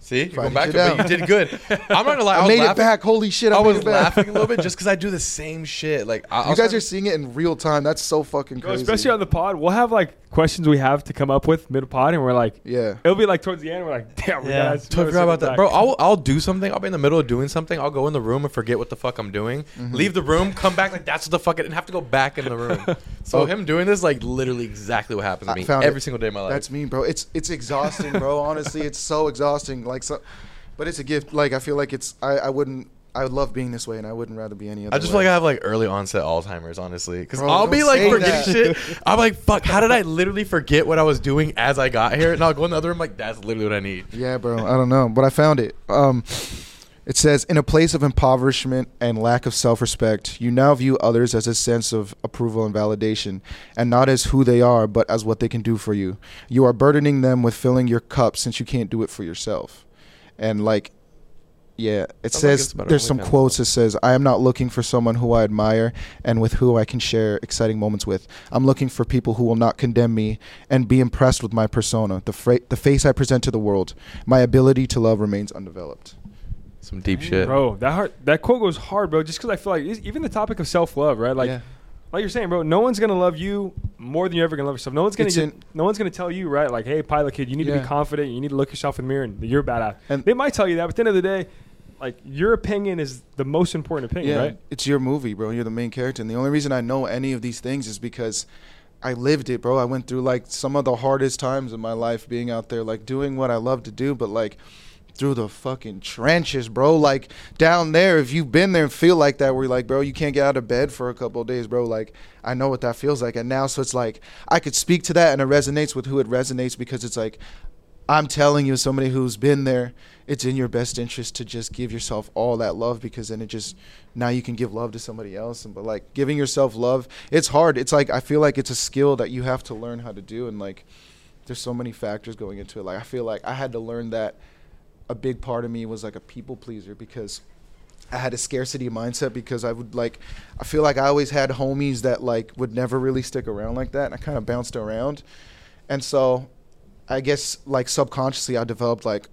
See, you're Friday going back to it, but down. you did good. I'm not gonna lie, I, I, made laughing. it back. Holy shit! I, I was laughing a little bit just because I do the same shit. Like I, I You guys trying- are seeing it in real time. That's so fucking Bro, crazy. especially on the pod, we'll have like questions we have to come up with mid pod, and we're like, yeah. it'll be like towards the end, we're like, damn, we Yeah. gotta- Totally forgot about that, circle bro. I'll I'll do something. I'll be in the middle of doing something. I'll go in the room and forget what the fuck I'm doing. Mm-hmm. Leave the room, come back like that's what the fuck, it, and have to go back in the room. So Oh. him doing this, like literally exactly what happens to I me found every it. single day of my life. That's me, bro. It's it's exhausting, bro. Honestly, it's so exhausting. Like so, but it's a gift. Like I feel like it's. I I wouldn't. I would love being this way, and I wouldn't rather be any other. I just way. feel like I have like early onset Alzheimer's, honestly, because I'll be like forgetting that. shit. I'm like, fuck, how did I literally forget what I was doing as I got here? And I'll go in the other room like, that's literally what I need. Yeah, bro. I don't know, but I found it. Um, it says, in a place of impoverishment and lack of self-respect, you now view others as a sense of approval and validation, and not as who they are, but as what they can do for you. You are burdening them with filling your cup since you can't do it for yourself. And like, yeah, it Sounds says it's about there's some quotes. It says, "I am not looking for someone who I admire and with who I can share exciting moments with. I'm looking for people who will not condemn me and be impressed with my persona, the fra- the face I present to the world. My ability to love remains undeveloped." Some deep shit. Bro, that hard, that quote goes hard, bro. Just because I feel like even the topic of self love, right? Like, Yeah. like you're saying, bro. No one's gonna love you more than you're ever gonna love yourself. No one's gonna get, in- no one's gonna tell you, right? Like, hey, pilot kid, you need to be confident. You need to look yourself in the mirror and you're badass. And- they might tell you that, but at the end of the day, like your opinion is the most important opinion, yeah, right? it's your movie, bro. You're the main character, and the only reason I know any of these things is because I lived it, bro. I went through like some of the hardest times in my life, being out there, like doing what I love to do, but like through the fucking trenches, bro. Like down there, if you've been there and feel like that, where you're like, bro, you can't get out of bed for a couple of days, bro. Like I know what that feels like, and now so it's like I could speak to that, and it resonates with who it resonates because it's like I'm telling you, as somebody who's been there, it's in your best interest to just give yourself all that love because then it just now you can give love to somebody else. And but like giving yourself love, it's hard. It's like I feel like it's a skill that you have to learn how to do, and like there's so many factors going into it. Like I feel like I had to learn that a big part of me was like a people pleaser because I had a scarcity mindset because I would like I feel like I always had homies that like would never really stick around like that and I kind of bounced around. And so I guess like subconsciously I developed like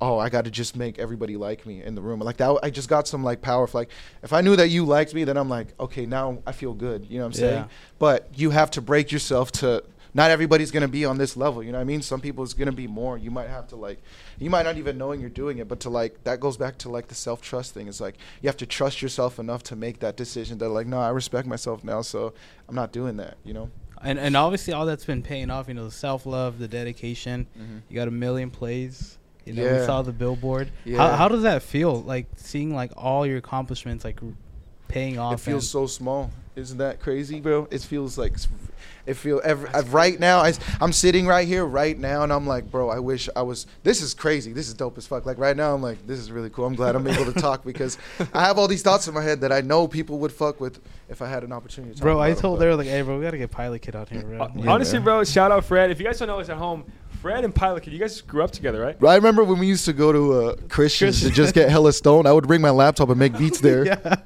oh, I got to just make everybody like me in the room. Like that I just got some like power for like if I knew that you liked me then I'm like okay, now I feel good, you know what I'm saying? Yeah. But you have to break yourself to not everybody's going to be on this level, you know what I mean? Some people is going to be more. You might have to like you might not even knowing you're doing it, but to like that goes back to like the self trust thing. It's like you have to trust yourself enough to make that decision that like, no, I respect myself now, so I'm not doing that. You know? And and obviously all that's been paying off. You know, the self love, the dedication. Mm-hmm. You got a million plays. You know, we saw the billboard. How, Yeah. how does that feel? Like seeing like all your accomplishments like paying off. It feels so small. Isn't that crazy, bro? It feels like it feel every, uh, right now. I, am sitting right here right now, and I'm like, bro, I wish I was. This is crazy. This is dope as fuck. Like right now, I'm like, this is really cool. I'm glad I'm able to talk because I have all these thoughts in my head that I know people would fuck with if I had an opportunity. To talk Bro, I told but- they were like, "Hey, bro, we gotta get Pilot Kid out here, bro." Uh, Yeah, Honestly, man. bro, shout out Fred. If you guys don't know us at home, Fred and Pilot Kid, you guys grew up together, right? I remember when we used to go to uh, Christians to just get hella stoned. I would bring my laptop and make beats there. yeah,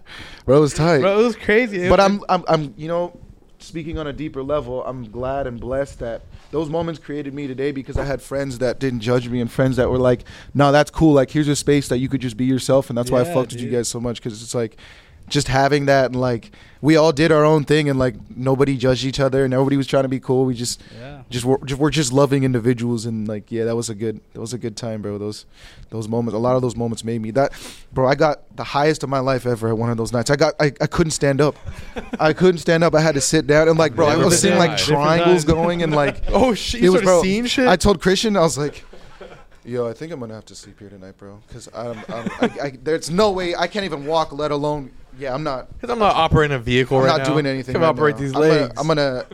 Bro, it was tight. bro, it was crazy. It but was- I'm, I'm, I'm, you know, speaking on a deeper level, I'm glad and blessed that those moments created me today because I had friends that didn't judge me and friends that were like, "No, that's cool. Like, here's a space that you could just be yourself," and that's why I Yeah, fucked with you dude. guys so much because it's like. Just having that and like we all did our own thing and like nobody judged each other and everybody was trying to be cool. We just yeah. just we're, just we're just loving individuals and like yeah that was a good that was a good time bro those those moments a lot of those moments made me that bro i got the highest of my life ever at one of those nights i got i, I couldn't stand up i couldn't stand up i had to sit down and like bro i was seeing there. like Different triangles going and like Oh shit! it was started bro seeing shit. i told christian i was like Yo, I think I'm gonna have to sleep here tonight, bro. Cause I'm, I'm I, I, there's no way I can't even walk, let alone. Yeah, I'm not. Because I'm not operating a vehicle I'm right not now. doing anything. Can right operate now. these I'm gonna- legs. I'm gonna.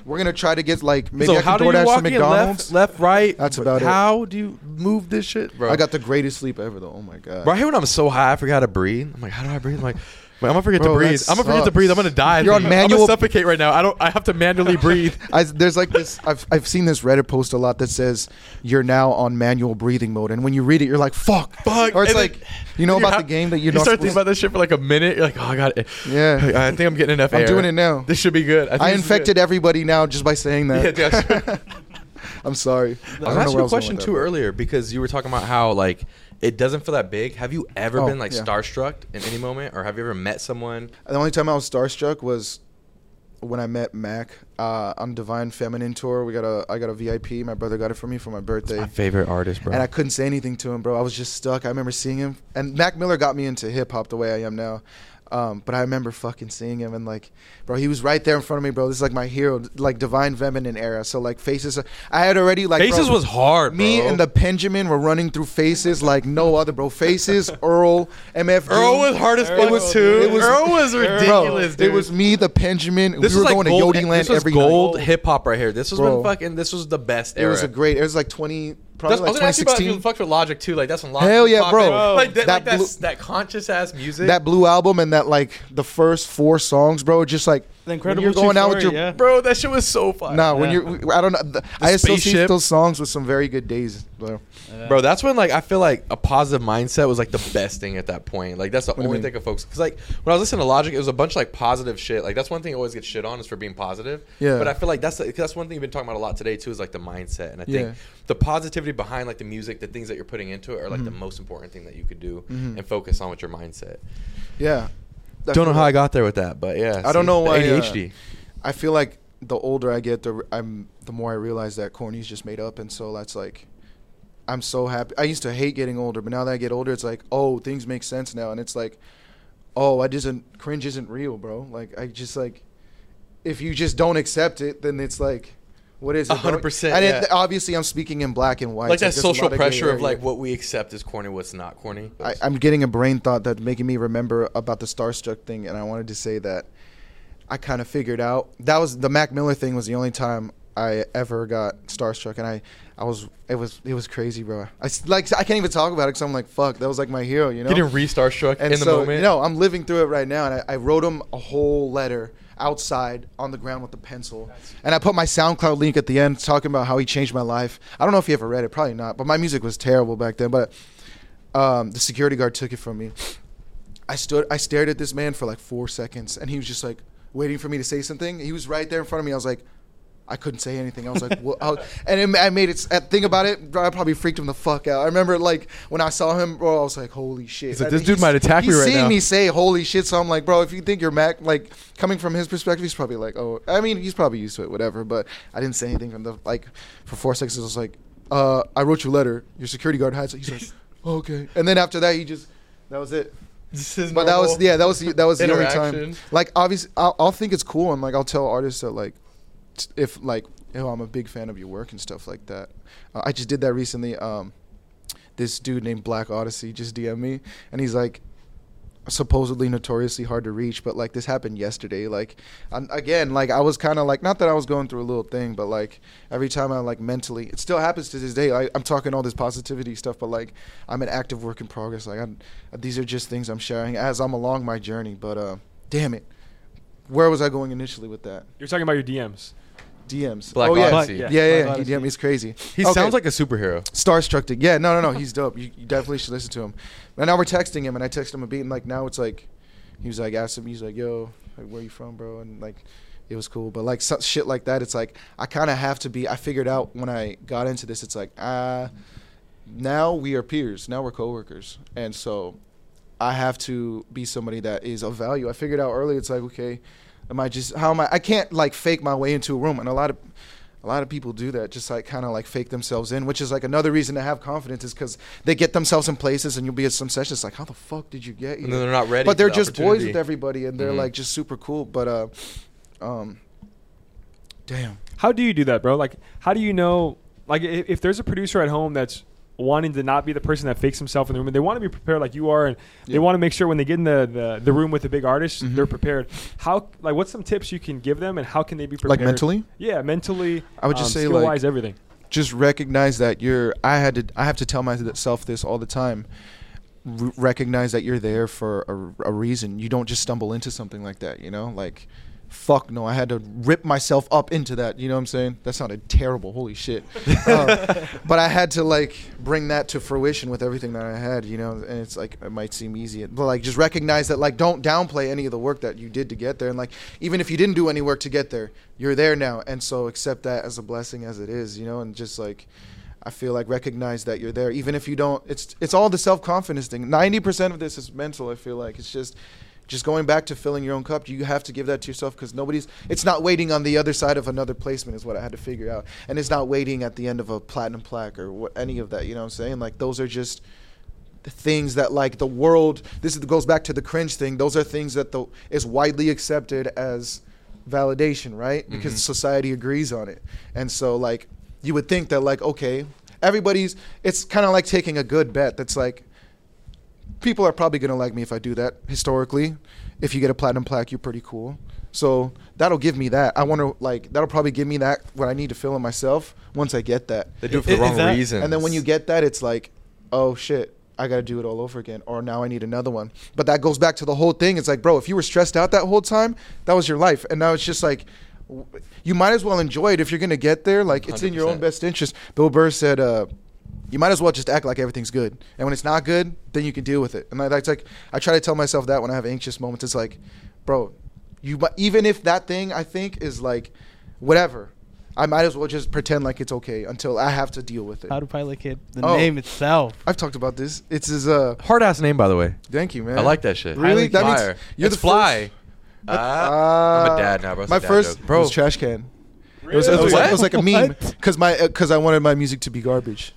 We're gonna try to get like maybe so I how can do you DoorDash walk some in McDonald's. left, left, right? That's But about it. How do you move this shit, bro? I got the greatest sleep ever, though. Oh my god. Bro, I hate when I'm so high, I forget how to breathe. I'm like, how do I breathe? I'm like, wait, I'm gonna forget Bro, to that breathe. I'm gonna forget to sucks. breathe. I'm gonna die. I You're on think. I'm manual- gonna suffocate right now. I don't. I have to manually breathe. I, there's like this. I've I've seen this Reddit post a lot that says you're now on manual breathing mode, and when you read it, you're like, "Fuck, Fuck. Or it's And then- like, you know about have- the game that you're you not start thinking supposed. about this shit for like a minute. You're like, oh, I got it. yeah, I think I'm getting enough I'm air. doing it now. This should be good. I, think I this is infected good. everybody now just by saying that. Yeah, that's- I'm sorry. I was don't asking you a question with that, too earlier because you were talking about how like it doesn't feel that big. Have you ever Oh, been like yeah. starstruck in any moment, or have you ever met someone? The only time I was starstruck was when I met Mac uh, on Divine Feminine tour. We got a I got a VIP. My brother got it for me for my birthday. My favorite artist, bro. and I couldn't say anything to him, bro. I was just stuck. I remember seeing him, and Mac Miller got me into hip hop the way I am now. Um, but I remember fucking seeing him, and like, bro, he was right there in front of me, bro. This is like my hero, like Divine Feminine era. So like Faces, I had already like Faces bro, was hard. Me bro. and the Benjamin were running through Faces like no other, bro. Faces, Earl, MF. Earl was hard as fuck was- too. it was- Earl was Bro, ridiculous, dude. It was me, the Benjamin. This we were was like going gold, to Yodi Land This was every gold night. hip hop right here. This was Bro. when fucking. This was the best Era. It was a great. It was like twenty, probably That's, I like was gonna ask you about if 2016. you fucked with Logic too. Like that's when Logic. Hell yeah, bro. Like that, That like blue- that conscious ass music. that blue album and that like the first four songs, bro. Just like The when Incredible you're going out with your yeah. bro, that shit was so fun. nah. When Yeah. you're, I don't know. th- I associate spaceship. those songs with some very good days, bro. Yeah. Bro, that's when like I feel like a positive mindset was like the best thing at that point. Like that's the do you only mean? thing of folks. Because like when I was listening to Logic, it was a bunch of like positive shit. Like that's one thing I always get shit on is for being positive. Yeah. But I feel like that's the, that's one thing you've been talking about a lot today too is like the mindset. And I think Yeah. the positivity behind like the music, the things that you're putting into it, are like the Mhm. most important thing that you could do Mhm. and focus on with your mindset. Yeah. Don't know how I got there with that, but yeah. I don't know why, uh, ADHD. I feel like the older I get, the I'm the more I realize that corny's just made up, and so that's like, I'm so happy. I used to hate getting older, but now that I get older, it's like, oh, things make sense now, and it's like, oh, I just cringe isn't real, bro. Like I just like, if you just don't accept it, then it's like, what is it? A hundred bro? percent, And yeah. it, obviously, I'm speaking in black and white. like so that there's a lot social pressure of like what we accept is corny, what's not corny. I, I'm getting a brain thought that's making me remember about the starstruck thing, and I wanted to say that I kind of figured out that was the Mac Miller thing was the only time I ever got starstruck, and I, I was it was it was crazy, bro. I like I can't even talk about it because I'm like fuck, that was like my hero, you know. Getting re-star struck in the so moment. you know I'm living through it right now, and I, I wrote him a whole letter outside on the ground with a pencil, and I put my SoundCloud link at the end talking about how he changed my life. I don't know if you ever read it, probably not, but my music was terrible back then, but um, the security guard took it from me. I stood, I stared at this man for like four seconds, and he was just like waiting for me to say something. He was right there in front of me. I was like, I couldn't say anything. I was like, what? I was- and it, I made it. Think about it. I probably freaked him the fuck out. I remember like when I saw him, bro. I was like, holy shit. He's like, "This dude might attack he's me right seeing now." me say holy shit. So I'm like, bro, if you think you're Mac, like coming from his perspective, he's probably like, oh, I mean, he's probably used to it, whatever. But I didn't say anything from the like for four seconds. I was like, uh, I wrote your letter. Your security guard has it. He's like, oh, okay. And then after that, he just that was it. This is But that was yeah, that was the- that was the only time. Like obviously, I'll, I'll think it's cool, and like I'll tell artists that like, if like, oh, I'm a big fan of your work and stuff like that. Uh, I just did that recently. Um, this dude named Black Odyssey just DM me, and he's like, supposedly notoriously hard to reach, but like this happened yesterday. Like, again, like I was kind of like not that I was going through a little thing, but like every time I like mentally, it still happens to this day. I, I'm talking all this positivity stuff, but like I'm an active work in progress. Like I'm, these are just things I'm sharing as I'm along my journey. But uh, damn it, where was I going initially with that? You're talking about your DMs. DMs. Black oh yeah, Odyssey. yeah, Black yeah, yeah. He Odyssey. DM. He's crazy. He Okay. sounds like a superhero. Starstruck. to- Yeah, no, no, no. He's dope. You, you definitely should listen to him. And now we're texting him, and I texted him a beat, and like now it's like, he was like, asked him, he's like, yo, like, where you from, bro? And like, it was cool. But like so, shit like that, it's like I kind of have to be. I figured out when I got into this, it's like ah, now we are peers. Now we're coworkers, and so I have to be somebody that is of value. I figured out early. It's like okay, am I just how am I? I can't like fake my way into a room, and a lot of a lot of people do that, just like kind of like fake themselves in, which is like another reason to have confidence is because they get themselves in places, and you'll be at some sessions like, how the fuck did you get here? And then they're not ready. but they're the just boys with everybody, and they're Mhm. like just super cool. But uh, um, damn. How do you do that, bro? Like, how do you know? Like, if, if there's a producer at home that's wanting to not be the person that fakes himself in the room, and they want to be prepared like you are, and they want to make sure when they get in the, the, the room with the big artist, Mhm. they're prepared. How, like, what's some tips you can give them, and how can they be prepared? Like mentally, Yeah, mentally. I would just um, say, like- wise, everything. just recognize that you're. I had to. I have to tell myself this all the time. R- recognize that you're there for a, a reason. You don't just stumble into something like that. You know, like fuck no, I had to rip myself up into that. You know what I'm saying? That sounded terrible. Holy shit. Uh, but I had to like bring that to fruition with everything that I had, you know. And it's like it might seem easy, but like just recognize that like don't downplay any of the work that you did to get there. And like even if you didn't do any work to get there, you're there now, and so accept that as a blessing as it is, you know. And just like I feel like recognize that you're there, even if you don't. It's it's all the self confidence thing. Ninety percent of this is mental. I feel like it's just just going back to filling your own cup you have to give that to yourself? Because nobody's it's not waiting on the other side of another placement is what i had to figure out. And it's not waiting at the end of a platinum plaque or what, any of that you know what i'm saying? Like those are just the things that like the world this is, goes back to the cringe thing. Those are things that the is widely accepted as validation right? Because Mhm. society agrees on it. And so like you would think that like okay everybody's it's kind of like taking a good bet that's like people are probably gonna like me if I do that. Historically, if you get a platinum plaque, you're pretty cool. So that'll give me that. I want to like that'll probably give me that what I need to fill in myself once I get that. They do it for I- the wrong that- reasons. And then when you get that, it's like, oh shit, I got to do it all over again. Or now I need another one. But that goes back to the whole thing. It's like, bro, if you were stressed out that whole time, that was your life. And now it's just like, you might as well enjoy it if you're going to get there. Like, it's in your own best interest. Bill Burr said, uh, you might as well just act like everything's good. And when it's not good, then you can deal with it. And that's like, I try to tell myself that when I have anxious moments. It's like, bro, you even if that thing I think is like, whatever, I might as well just pretend like it's okay until I have to deal with it. How to Pilot Kid, the Oh. name itself. I've talked about this. It's his uh hard ass name, by the way. thank you, man. I like that shit. Really? That means Fire. you're it's the fly. first- Ah, I'm Uh, a dad now, bro. It's My a dad first joke. bro. was trash can. It was, it was, Really? like, it was like a meme because my because I wanted my music to be garbage.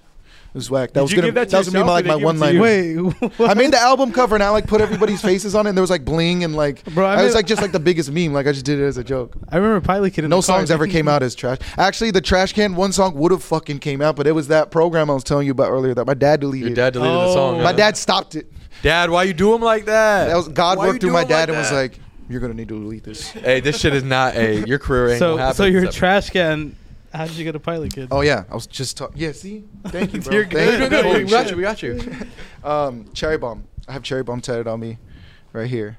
It was whack. That Did was you gonna give that to was gonna be yourself or like did my give it one to line. you? Wait, I made the album cover and I like put everybody's faces on it. and There was like bling and like Bro, I I, was made- like just like the biggest meme. Like I just did it as a joke. I remember Pilot Kid. In No the car. songs ever came out as trash. Actually, the trash can one song would have fucking came out, but it was that program I was telling you about earlier that my dad deleted. Your dad deleted the Oh. song. my dad stopped it. Dad, why you do him like that? That was God Why you worked through do my him dad like and was that? like, "You're gonna need to delete this." Hey, this shit is not a your career ain't So, gonna happen. so you're except- trash can. How did you get a Pilot Kid? Oh yeah, I was just talking. Yeah, see, thank you, bro. You're Thank you. Good, good, We got you. We got you. Um, cherry bomb. I have cherry bomb tatted on me, right here.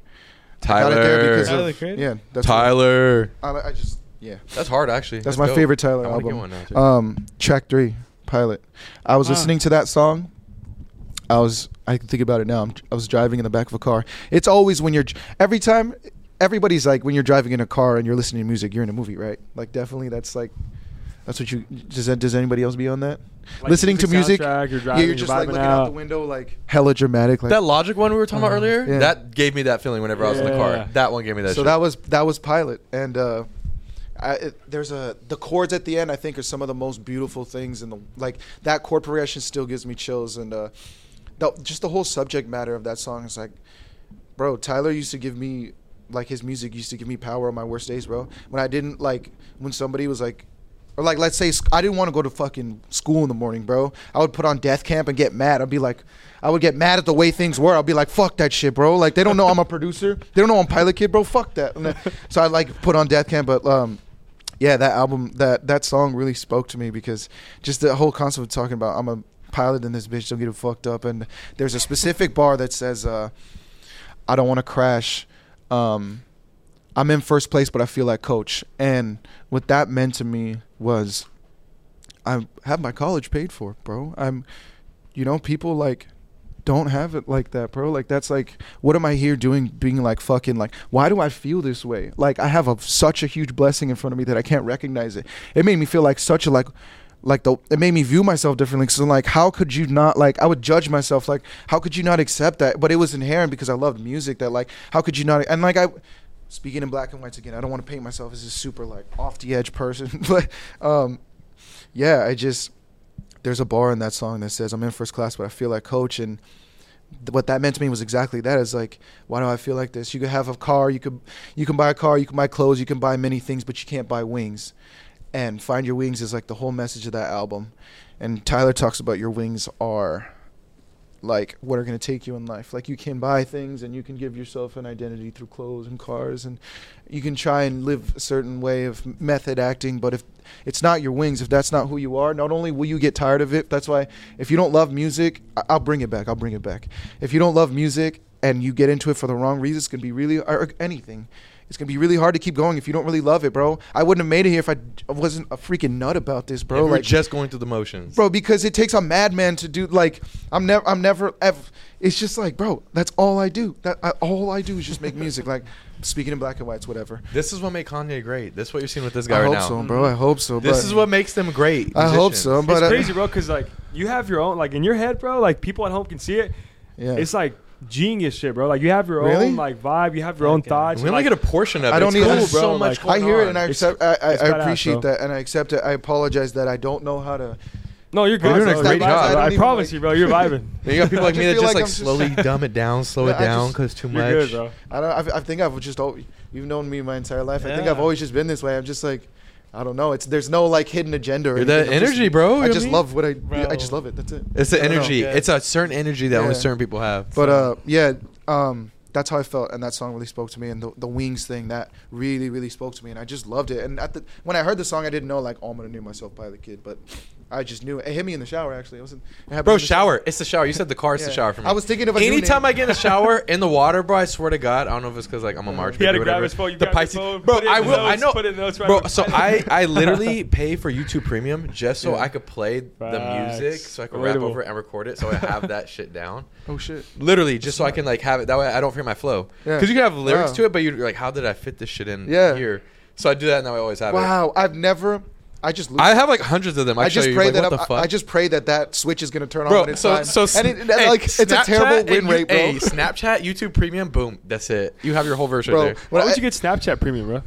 I got Tyler. it there because Tyler, the of yeah. That's Tyler. I, I just yeah. That's hard, actually. That's Let's my go. favorite Tyler I wanna get album. one now. Um, track three, Pilot. I was Wow. listening to that song. I was. I can think about it now. I'm, I was driving in the back of a car. It's always when you're every time. Everybody's like when you're driving in a car and you're listening to music, you're in a movie, right? Like definitely, that's like. That's what you does. That, does anybody else be on that? Like listening to music. You're yeah, driving, you're just vibing like looking out. out the window, like hella dramatic. Like that Logic one we were talking about Uh, earlier, yeah. that gave me that feeling whenever I was in the Yeah. car. That one gave me that so shit. that was that was Pilot, and uh, I, it, there's a the chords at the end. I think are some of the most beautiful things in the like that chord progression still gives me chills, and uh, the, just the whole subject matter of that song is like, bro, Tyler used to give me like his music used to give me power on my worst days, bro. When I didn't like when somebody was like. Or like, let's say I didn't want to go to fucking school in the morning, bro. I would put on Death Camp and get mad. I'd be like, I would get mad at the way things were. I'd be like, fuck that shit, bro. Like they don't know I'm a producer. They don't know I'm Pilot Kid, bro. Fuck that. Then- so I like put on Death Camp, but um, yeah, that album, that that song really spoke to me because just the whole concept of talking about I'm a pilot in this bitch, don't get it fucked up. And there's a specific bar that says, uh, I don't want to crash. Um, I'm in first place, but I feel like coach. And what that meant to me was, I have my college paid for, bro. I'm, you know, people like don't have it like that, bro. Like that's like, what am I here doing? Being like fucking like, why do I feel this way? Like I have a such a huge blessing in front of me that I can't recognize it. It made me feel like such a like. Like the, it made me view myself differently. So like, how could you not like? I would judge myself like, how could you not accept that? But it was inherent because I loved music. That like, how could you not? And like I, speaking in black and whites again, I don't want to paint myself as a super like off the edge person, but um, yeah, I just there's a bar in that song that says I'm in first class, but I feel like coach, and what that meant to me was exactly that. Is like, why do I feel like this? You could have a car, you could you can buy a car, you can buy clothes, you can buy many things, but you can't buy wings. And find your wings is like the whole message of that album. And Tyler talks about your wings are like what are going to take you in life. Like you can buy things and you can give yourself an identity through clothes and cars and you can try and live a certain way of method acting, but if it's not your wings, if that's not who you are, not only will you get tired of it, that's why if you don't love music, I'll bring it back. I'll bring it back. If you don't love music and you get into it for the wrong reasons, it can be really or anything. It's gonna be really hard to keep going if you don't really love it, bro. I wouldn't have made it here if I wasn't a freaking nut about this, bro. Bro, we're like, just going through the motions. bro, because it takes a madman to do. Like, I'm never, I'm never, ever. It's just like, bro, that's all I do. That I, all I do is just make music. Like, speaking in black and whites, whatever. This is what made Kanye great. This is what you're seeing with this guy I right hope now. so, bro. I hope so. Bro. This but is what makes them great. I hope so, but it's crazy, bro, because like you have your own, like in your head, bro. Like people at home can see it. yeah. It's like genius shit, bro. Like you have your Really? own like vibe. You have your own Okay. thoughts. We only like, get a portion of it. I don't It's need- 'cause Cool, bro, so much like- I going hear it and I It's- accept. I, I, it's I badass, appreciate bro. that and I accept it. I apologize that I don't know how to. no, you're good. You're doing a great You're job. I I, promise like- you, bro. You're vibing. You got people like me that just like like I'm just- slowly dumb it down, slow Yeah, it down because too You're much. good, bro. I don't. I, I think I've just. al- You've known me my entire life. I think I've always just been this way. I'm just like. I don't know. It's there's no like hidden agenda. Or You're that anything. I'm just- energy, bro. You know I what just mean? love what I. Bro. I just love it. That's it. It's the I don't know. energy. Yeah. It's a certain energy that only Yeah. certain people have. But uh, yeah, um, that's how I felt, and that song really spoke to me. And the, the wings thing that really, really spoke to me, and I just loved it. And at the when I heard the song, I didn't know like, oh, I'm gonna name myself Pilot Kid, but I just knew it. It hit me in the shower actually. It wasn't. It Bro, in the shower. It's the shower. You said the car. It's the shower for me. I was thinking of a new Anytime name. I get in the shower in the water, bro, I swear to God, I don't know if it's because like I'm a uh-huh. March. He had baby to or grab whatever. his phone. You the grab Pisces, phone, bro. put it I the will. I know, put in notes right bro. away. So I I literally pay for YouTube Premium just so Yeah. I could play the music, so I could rap over it and record it, so I have that shit down. Oh shit. Literally, just so I can like have it. That way, I don't forget my flow. Yeah. Because you can have lyrics Wow. to it, but you're like, how did I fit this shit in Yeah. here? So I do that, and now I always have it. Wow, I've never. I just. Lose. I have like hundreds of them. I, I just pray like, that what I'm, the fuck? I just pray that that switch is gonna turn on bro. when it's So time. so and it, hey, like it's a Snapchat terrible win you- rate, bro. Hey, Snapchat, YouTube Premium, boom, that's it. You have your whole version Bro, there. when Why would you get Snapchat Premium, bro?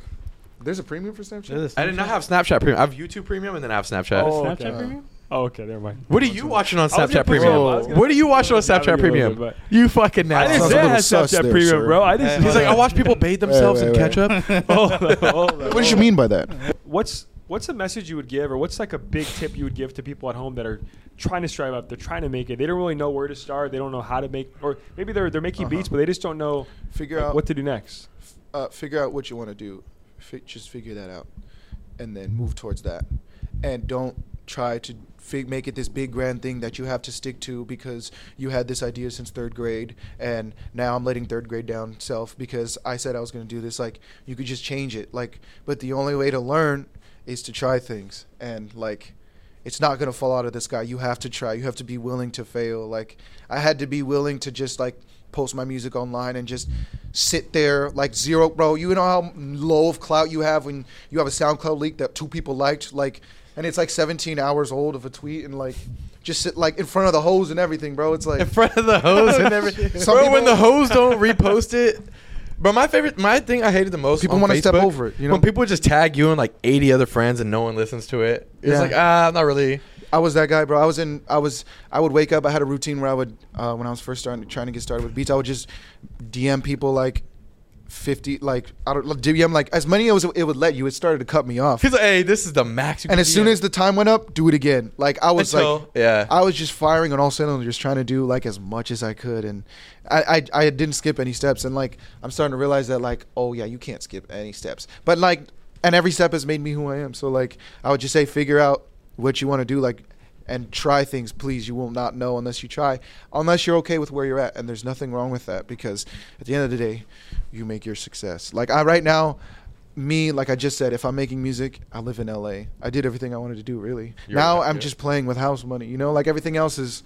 There's a premium for Snapchat. There's a I did not have Snapchat Premium. I have YouTube Premium, and then I have Snapchat. Oh, Snapchat okay. Premium? Oh, okay. Never mind. What are you watching on I was gonna Snapchat Premium? on- I was gonna- What are you watching on Snapchat be Premium? bit, You fucking I didn't say a I little had Snapchat there, Premium, sir. bro. I didn't. He's like, I watch people bathe themselves wait, in wait. ketchup. hold on, hold on, What did hold you mean by that? What's what's a message you would give, or what's like a big tip you would give to people at home that are trying to strive up? They're trying to make it. They don't really know where to start. They don't know how to make, or maybe they're they're making Uh-huh. beats, but they just don't know Figure like, out what to do next. uh, figure out what you want to do. Fi- just figure that out, and then move towards that. And don't try to fig- make it this big grand thing that you have to stick to because you had this idea since third grade, and now I'm letting third grade down self because I said I was going to do this. Like you could just change it. Like, but the only way to learn is to try things, and like. It's not gonna fall out of the sky. You have to try. You have to be willing to fail. Like I had to be willing to just like post my music online and just sit there like zero bro you know how low of clout you have when you have a soundcloud leak that two people liked like and it's like 17 hours old of a tweet and like just sit like in front of the hose and everything bro it's like in front of the hose and everything. Bro, when the hose don't repost it. But my favorite, my thing I hated the most. People want wanna step over it, you know? when people just tag you and like 80 other friends and no one listens to it. It's Yeah. like ah, not really. I was that guy, bro. I was in. I was. I would wake up. I had a routine where I would, uh, when I was first starting, trying to get started with beats, I would just DM people like fifty, like I don't DM like as many as it would let you. It started to cut me off. He's like, hey, this is the max. You And as soon as the time went up, do it again. Like I was Until- like, yeah. I was just firing on all cylinders, just trying to do like as much as I could, and I, I I didn't skip any steps. And like I'm starting to realize that like, oh yeah, you can't skip any steps. But like, and every step has made me who I am. So like, I would just say, figure out what you want to do, like, and try things. Please, you will not know unless you try, unless you're okay with where you're at. And there's nothing wrong with that because at the end of the day, you make your success. Like I right now. Me, like I just said, if I'm making music, I live in LA. I did everything I wanted to do, really. You're now right, I'm yeah. just playing with house money. You know, like everything else is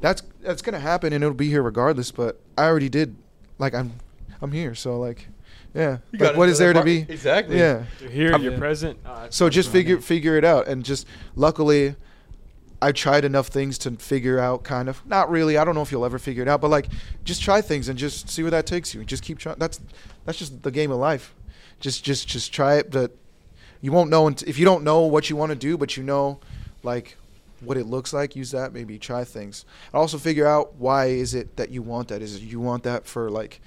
that's that's gonna happen and it'll be here regardless. But I already did. Like I'm I'm here. So like, yeah. You Like, got what it is to there the to be? Exactly. Yeah. You're here, I'm- you're Yeah. present. Uh, So just figure. figure figure it out and just luckily. I tried enough things to figure out kind of. Not really. I don't know if you'll ever figure it out but like just try things and just see where that takes you. Just keep trying that's that's just the game of life. Just just just try it but you won't know if you don't know what you want to do but you know like what it looks like use that. Maybe try things. And also figure out why is it that you want that. Is it you want that for like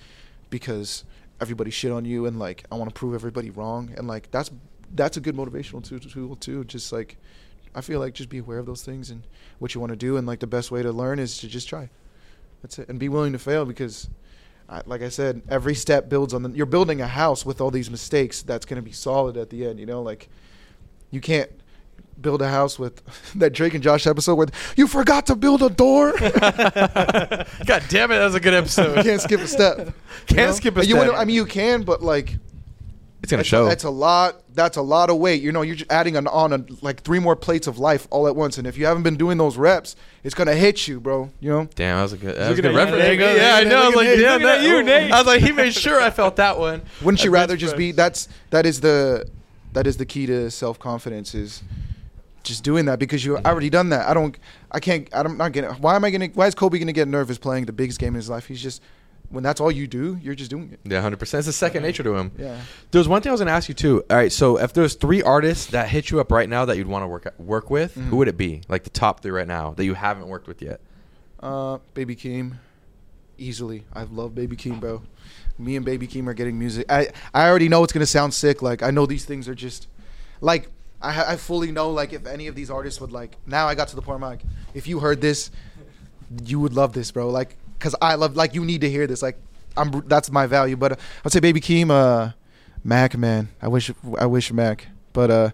because everybody shit on you and like I want to prove everybody wrong? And like that's that's a good motivational tool too. Just like I feel like just be aware of those things and what you want to do and like the best way to learn is to just try that's it and be willing to fail because I, like I said every step builds on the you're building a house with all these mistakes that's going to be solid at the end you know like you can't build a house with that Drake and Josh episode where you forgot to build a door God damn it, that was a good episode. you can't skip a step. Can't know? skip a You step. wouldn't- I mean, you can, but like, It's gonna that's show. A, that's a lot. That's a lot of weight. You know, you're just adding an, on a, like three more plates of life all at once. And if you haven't been doing those reps, it's gonna hit you, bro. You know. Damn, that was a good, that was a good reference. There you go. Yeah, I know. I was like, Nate. yeah, that- you, Nate. I was like, he made sure I felt that one. Wouldn't you rather just be? That's that is the that is the key to self confidence is just doing that because you I already done that. I don't. I can't. I'm not getting. Why am I gonna? Why is Kobe gonna get nervous playing the biggest game in his life? He's just when that's all you do, you're just doing it. Yeah, hundred percent. It's a second nature to him. Yeah. There's one thing I was gonna ask you too. All right, so if there's three artists that hit you up right now that you'd want to work work with, Mhm. who would it be? Like the top three right now that you haven't worked with yet. Uh, Baby Keem, easily. I love Baby Keem, bro. Me and Baby Keem are getting music. I I already know it's gonna sound sick. Like I know these things are just, like I I fully know like if any of these artists would like. Now I got to the point where like if you heard this, you would love this, bro. Like cause I love like you need to hear this. Like I'm that's my value. But uh, I'd say Baby Keem, uh, Mac, man. I wish I wish Mac, but uh,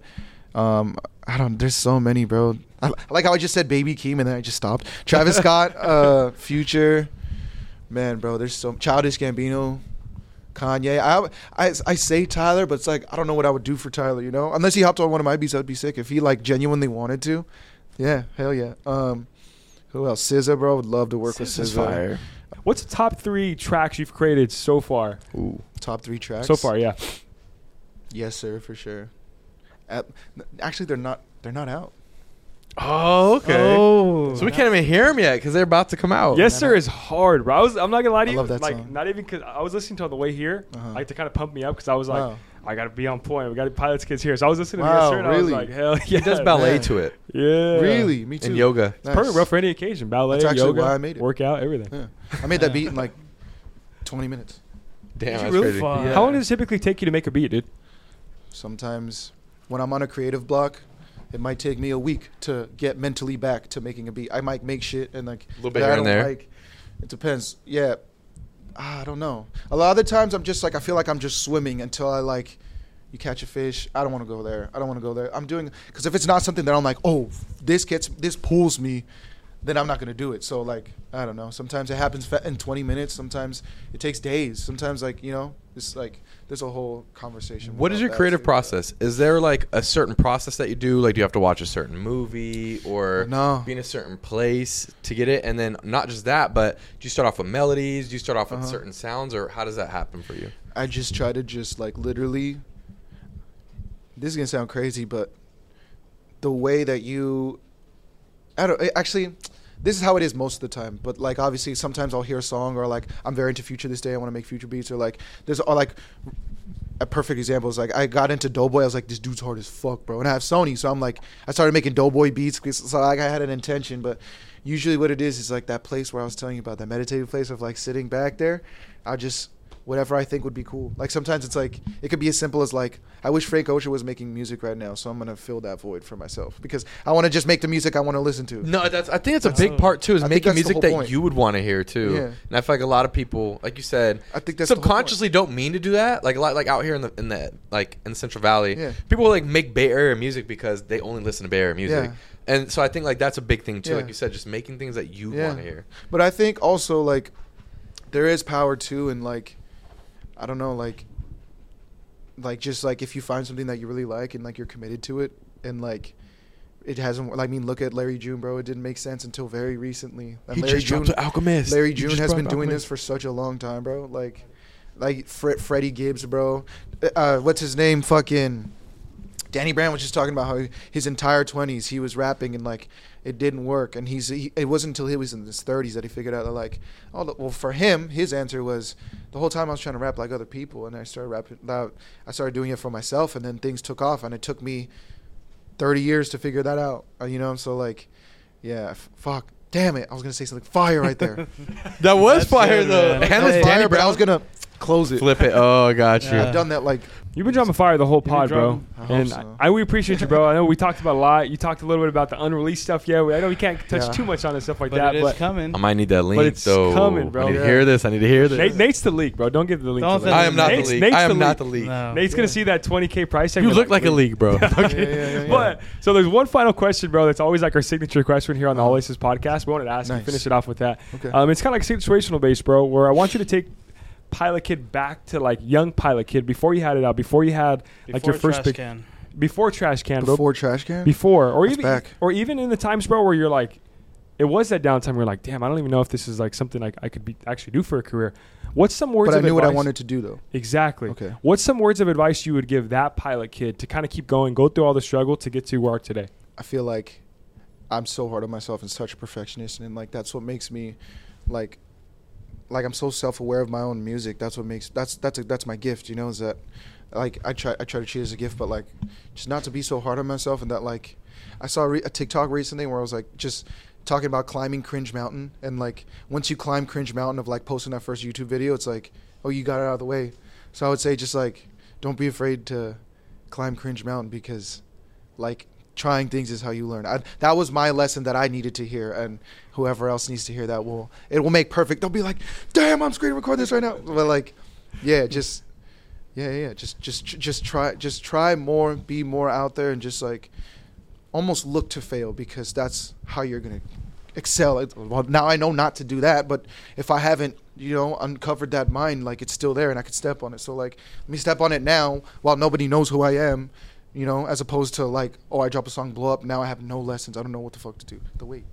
um, I don't. There's so many, bro. I, I like how I just said Baby Keem and then I just stopped. Travis Scott, uh, Future, man, bro. There's so Childish Gambino, Kanye. I, I I say Tyler, but it's like I don't know what I would do for Tyler. You know, unless he hopped on one of my beats, I'd be sick. If he like genuinely wanted to, yeah, hell yeah. Um, who else? SZA, bro. Would love to work with SZA. What's the top three tracks you've created so far? Ooh. Top three tracks So far, yeah. Yes, sir, for sure. At, actually, they're not. They're not out. Oh, okay. Oh. So we can't even hear them yet because they're about to come out. yes, sir is hard, bro. I was, I'm not gonna lie to I you. love that like, song. not even because I was listening to it on the way here, Uh-huh. like to kind of pump me up because I was like, Wow. I gotta be on point. We got pilots kids here, so I was listening to Wow, yes, sir, and I was really? like, hell yeah. He does ballet man. to it Yeah. Really, me too. and yoga. Nice. Perfect, bro, for any occasion. Ballet, That's actually yoga, why I made it. workout, everything. Yeah. I made that beat in like 20 minutes. Damn, that's really? crazy. Yeah. How long does it typically take you to make a beat, dude? Sometimes when I'm on a creative block, it might take me a week to get mentally back to making a beat. I might make shit and like a Little bit that here I and don't there. Like, it depends. Yeah, Ah, Ah, I don't know. A lot of the times I'm just like I feel like I'm just swimming until I like you catch a fish. I don't want to go there. I don't want to go there. I'm doing because if it's not something that I'm like, oh, this gets this pulls me, then I'm not gonna do it. So like I don't know. Sometimes it happens in 20 minutes. Sometimes it takes days. Sometimes like you know it's like there's a whole conversation. What is your creative too. process? Is there like a certain process that you do? Like, do you have to watch a certain movie or No. be in a certain place to get it? And then not just that, but do you start off with melodies? Do you start off with Uh-huh. certain sounds, or how does that happen for you? I just try to just like literally. This is gonna sound crazy, but the way that you, I don't actually. This is how it is most of the time, but like obviously sometimes I'll hear a song or like I'm very into future this day. I want to make future beats or like there's or like a perfect example is like I got into Doughboy. I was like this dude's hard as fuck, bro. And I have Sony, so I'm like I started making Doughboy beats so like I had an intention, but usually what it is is like that place where I was telling you about that meditative place of like sitting back there. I just whatever I think would be cool. Like sometimes it's like it could be as simple as like I wish Frank Ocean was making music right now, so I'm gonna fill that void for myself because I want to just make the music I want to listen to. No, that's. I think it's a That's- big part too. Is I making music that point. you would want to hear too. Yeah. And I feel like a lot of people, like you said, I think that's the whole point. subconsciously don't mean to do that. Like a lot, like out here in the in the like in the Central Valley, Yeah. people like make Bay Area music because they only listen to Bay Area music. Yeah. And so I think like that's a big thing too. Yeah. Like you said, just making things that you want to hear. But I think also like there is power too in like I don't know like like just like if you find something that you really like and like you're committed to it and like it hasn't I mean look at Larry June bro. It didn't make sense until very recently. And Larry June Alchemist. Larry June has been doing this for such a long time bro. Like like Fre- Freddie Gibbs bro. Uh, what's his name? Fucking Danny Brown was just talking about how his entire 20s he was rapping and like it didn't work. And he's he, it wasn't until he was in his 30s that he figured out that like oh well for him his answer was the whole time I was trying to rap like other people and I started rapping out I started doing it for myself and then things took off and it took me 30 years to figure that out uh, you know? I'm so like yeah f- fuck. Damn it. I was gonna say something fire right there. That was That's fire good, though. man. And That was fire Danny but I was gonna close it flip it. Oh, I got you. Yeah. I've done that like You've been dropping fire the whole pod, bro. dropping- I hope And so. I, we appreciate you, bro. I know we talked about a lot. You talked a little bit about the unreleased stuff. Yeah, I know we can't touch Yeah. too much on it stuff like But that. it is But coming. I might need that link it's though. coming, bro. I need Yeah. to hear this. I need to hear this. Nate, Nate's the leak, bro. Don't give the leak. Don't to say Nate. I am not Nate's- the league. Nate's I the am not the league. No. Nate's gonna see that 20k price tag. You and look be like a league, bro. yeah, yeah, yeah, yeah. But so there's one final question, bro. That's always like our signature question here on the All Aces podcast. We wanted to ask you, Nice. finish it off with that. Okay. Um, it's kind of like situational based, bro. Where I want you to take Pilot Kid back to like young Pilot Kid before you had it out, before you had like your Before first Trash big can. before Trash Can, bro. Before trash can. before or That's even back. or even in the times, bro, where you're like, it was that downtime. Where you're like, damn, I don't even know if this is like something like I could be actually do for a career. What's some words? but I of knew what I wanted to do though. Exactly. Okay. What's some words of advice you would give that pilot kid to kind of keep going, go through all the struggle to get to where you are today? I feel like I'm so hard on myself and such a perfectionist, and like that's what makes me like like I'm so self aware of my own music. That's what makes that's that's a, that's my gift. You know, is that like I try I try to treat it as a gift, but like just not to be so hard on myself, and that like I saw a, re- a TikTok recently where I was like just talking about climbing Cringe Mountain, and like once you climb Cringe Mountain of like posting that first YouTube video, it's like oh you got it out of the way. So I would say just like don't be afraid to climb Cringe Mountain because like trying things is how you learn. I, that was my lesson that I needed to hear, and whoever else needs to hear that will it will make perfect. They'll be like, "Damn, I'm screen record this right now." But like, yeah, just yeah, yeah, just just just try just try more, be more out there, and just like almost look to fail because that's how you're gonna excel. Well, now I know not to do that, but if I haven't, you know, uncovered that mind, like it's still there and I could step on it. So like, let me step on it now while nobody knows who I am, you know, as opposed to like, oh, I drop a song, blow up. Now I have no lessons. I don't know what the fuck to do. The wait.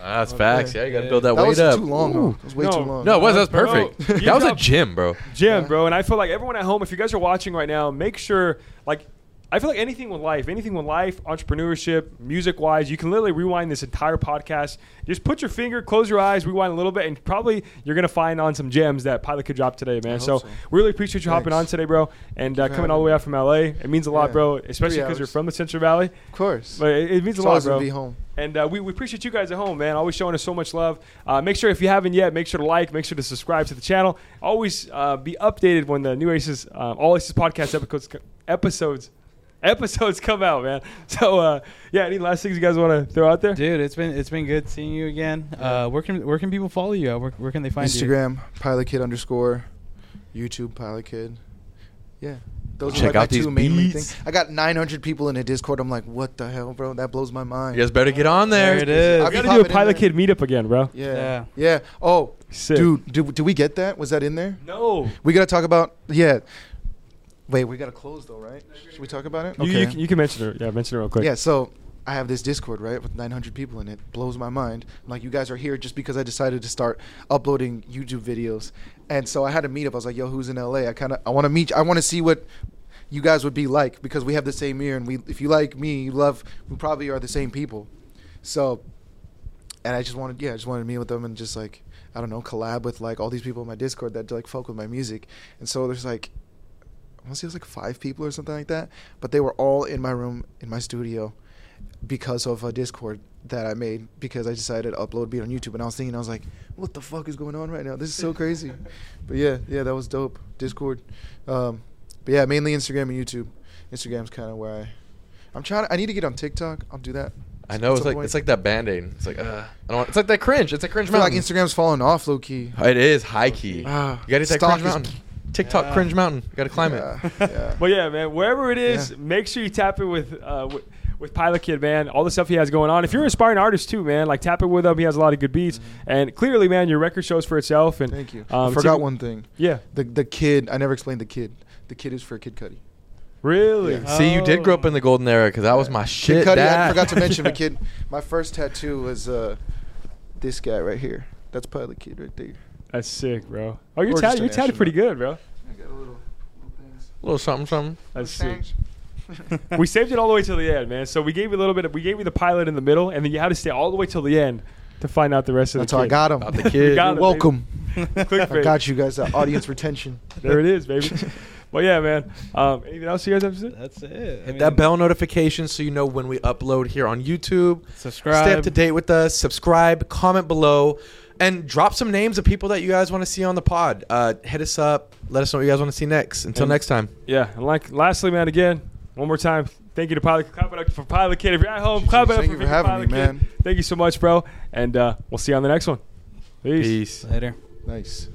Ah, that's Okay. facts. Yeah, you got to build that, That, weight was up. too long. Ooh. though. It was way No. too long. No, it was. That's Bro, perfect. you that was a got- gym, bro. Jim, Yeah. bro, and I feel like everyone at home, if you guys are watching right now, make sure like I feel like anything with life, anything with life, entrepreneurship, music wise, you can literally rewind this entire podcast. Just put your finger, close your eyes, rewind a little bit, and probably you're gonna find on some gems that Pilot could drop today, man. So, so. we really appreciate you hopping on today, bro, and uh, Thank you for coming all the way out from LA. It means a lot, Yeah. bro, especially because you're from the Central Valley. Of course. But it, it means It's a lot, bro. gonna be home. And uh, we, we appreciate you guys at home, man. Always showing us so much love. Uh, make sure if you haven't yet, make sure to like, make sure to subscribe to the channel. Always uh, be updated when the new Aces, uh, all Aces podcast episodes, episodes, episodes come out, man. So uh, yeah, any last things you guys want to throw out there? Dude, it's been it's been good seeing you again. Uh, where can where can people follow you? At? Where, where can they find you? Instagram, Pilot Kid underscore, YouTube, Pilot Kid. Yeah. Those Check are like out my these two main things. I got 900 people in a Discord. I'm like, what the hell, bro? That blows my mind. You guys better get on there. There it is. I We be got to do a in Pilot there. Kid meetup again, bro. Yeah. Yeah. Yeah. Oh, Sick. dude, do, did we get that? Was that in there? No. We got to talk about, yeah. Wait, we got to close though, right? Should we talk about it? You, you, can- you can mention it. Yeah, mention it real quick. Yeah, so I have this Discord, right, with 900 people in it. Blows my mind. Like, you guys are here just because I decided to start uploading YouTube videos. And so I had a meetup. I was like, yo, who's in LA? I kind of, I want to meet, I want to see what you guys would be like because we have the same ear. And we, if you like me, you love, we probably are the same people. So, and I just wanted, yeah, I just wanted to meet with them and just like, I don't know, collab with like all these people in my Discord that like fuck with my music. And so there's like, I want to say it was like five people or something like that, but they were all in my room in my studio because of a Discord that I made because I decided to upload a beat on YouTube and I was thinking I was like, what the fuck is going on right now? This is so crazy. but yeah, yeah, that was dope. Discord, um, but yeah, mainly Instagram and YouTube. Instagram's kind of where I, I'm trying. To, I need to get on TikTok. I'll do that. I know it's like point. it's like that band aid. It's like uh, I don't. Want, it's like that cringe. It's like I cringe feel like. Instagram's falling off, low key. it is high key. Ah, you gotta hit that stock cringe is- mountain. TikTok Yeah. cringe mountain. You gotta climb yeah, it. yeah. But yeah, man, wherever it is, Yeah. make sure you tap it with, uh, with with Pilot Kid, man. All the stuff he has going on. If you're an aspiring artist too, man, like tap it with him. He has a lot of good beats, and clearly, man, your record shows for itself. And Thank you. Um, I forgot Tim- one thing. yeah, The the kid. I never explained the kid. The kid is for Kid Cudi. really. Yeah. See, you did grow up in the golden era because that was my shit. Kid Cudi. I forgot to mention the kid. My first tattoo was uh, this guy right here. That's Pilot Kid right there. That's sick, bro. Oh, you're tatted. You're an tatted pretty good, bro. I got a little, little things. A little something, something. That's sick. We saved it all the way till the end, man. So we gave you a little bit. Of, we gave you the pilot in the middle, and then you had to stay all the way till the end to find out the rest of That's the. That's how I got him. About the kid. got You're welcome. I got you guys. Uh, audience retention. There it is, baby. but yeah, man. Um, anything else you guys have to say? That's it. I Hit mean, that bell notification so you know when we upload here on YouTube. Subscribe. Stay up to date with us. Subscribe, comment below, and drop some names of people that you guys want to see on the pod. Uh, hit us up. Let us know what you guys want to see next. Until And- next time. Yeah, and like lastly, man, again, one more time, thank you to Pilot Clap for Pilot Kid. If you're at home, clap it up Thank for you for having Pilot me, Kid. man. Thank you so much, bro. And uh, we'll see you on the next one. Peace. Peace. Later. Nice.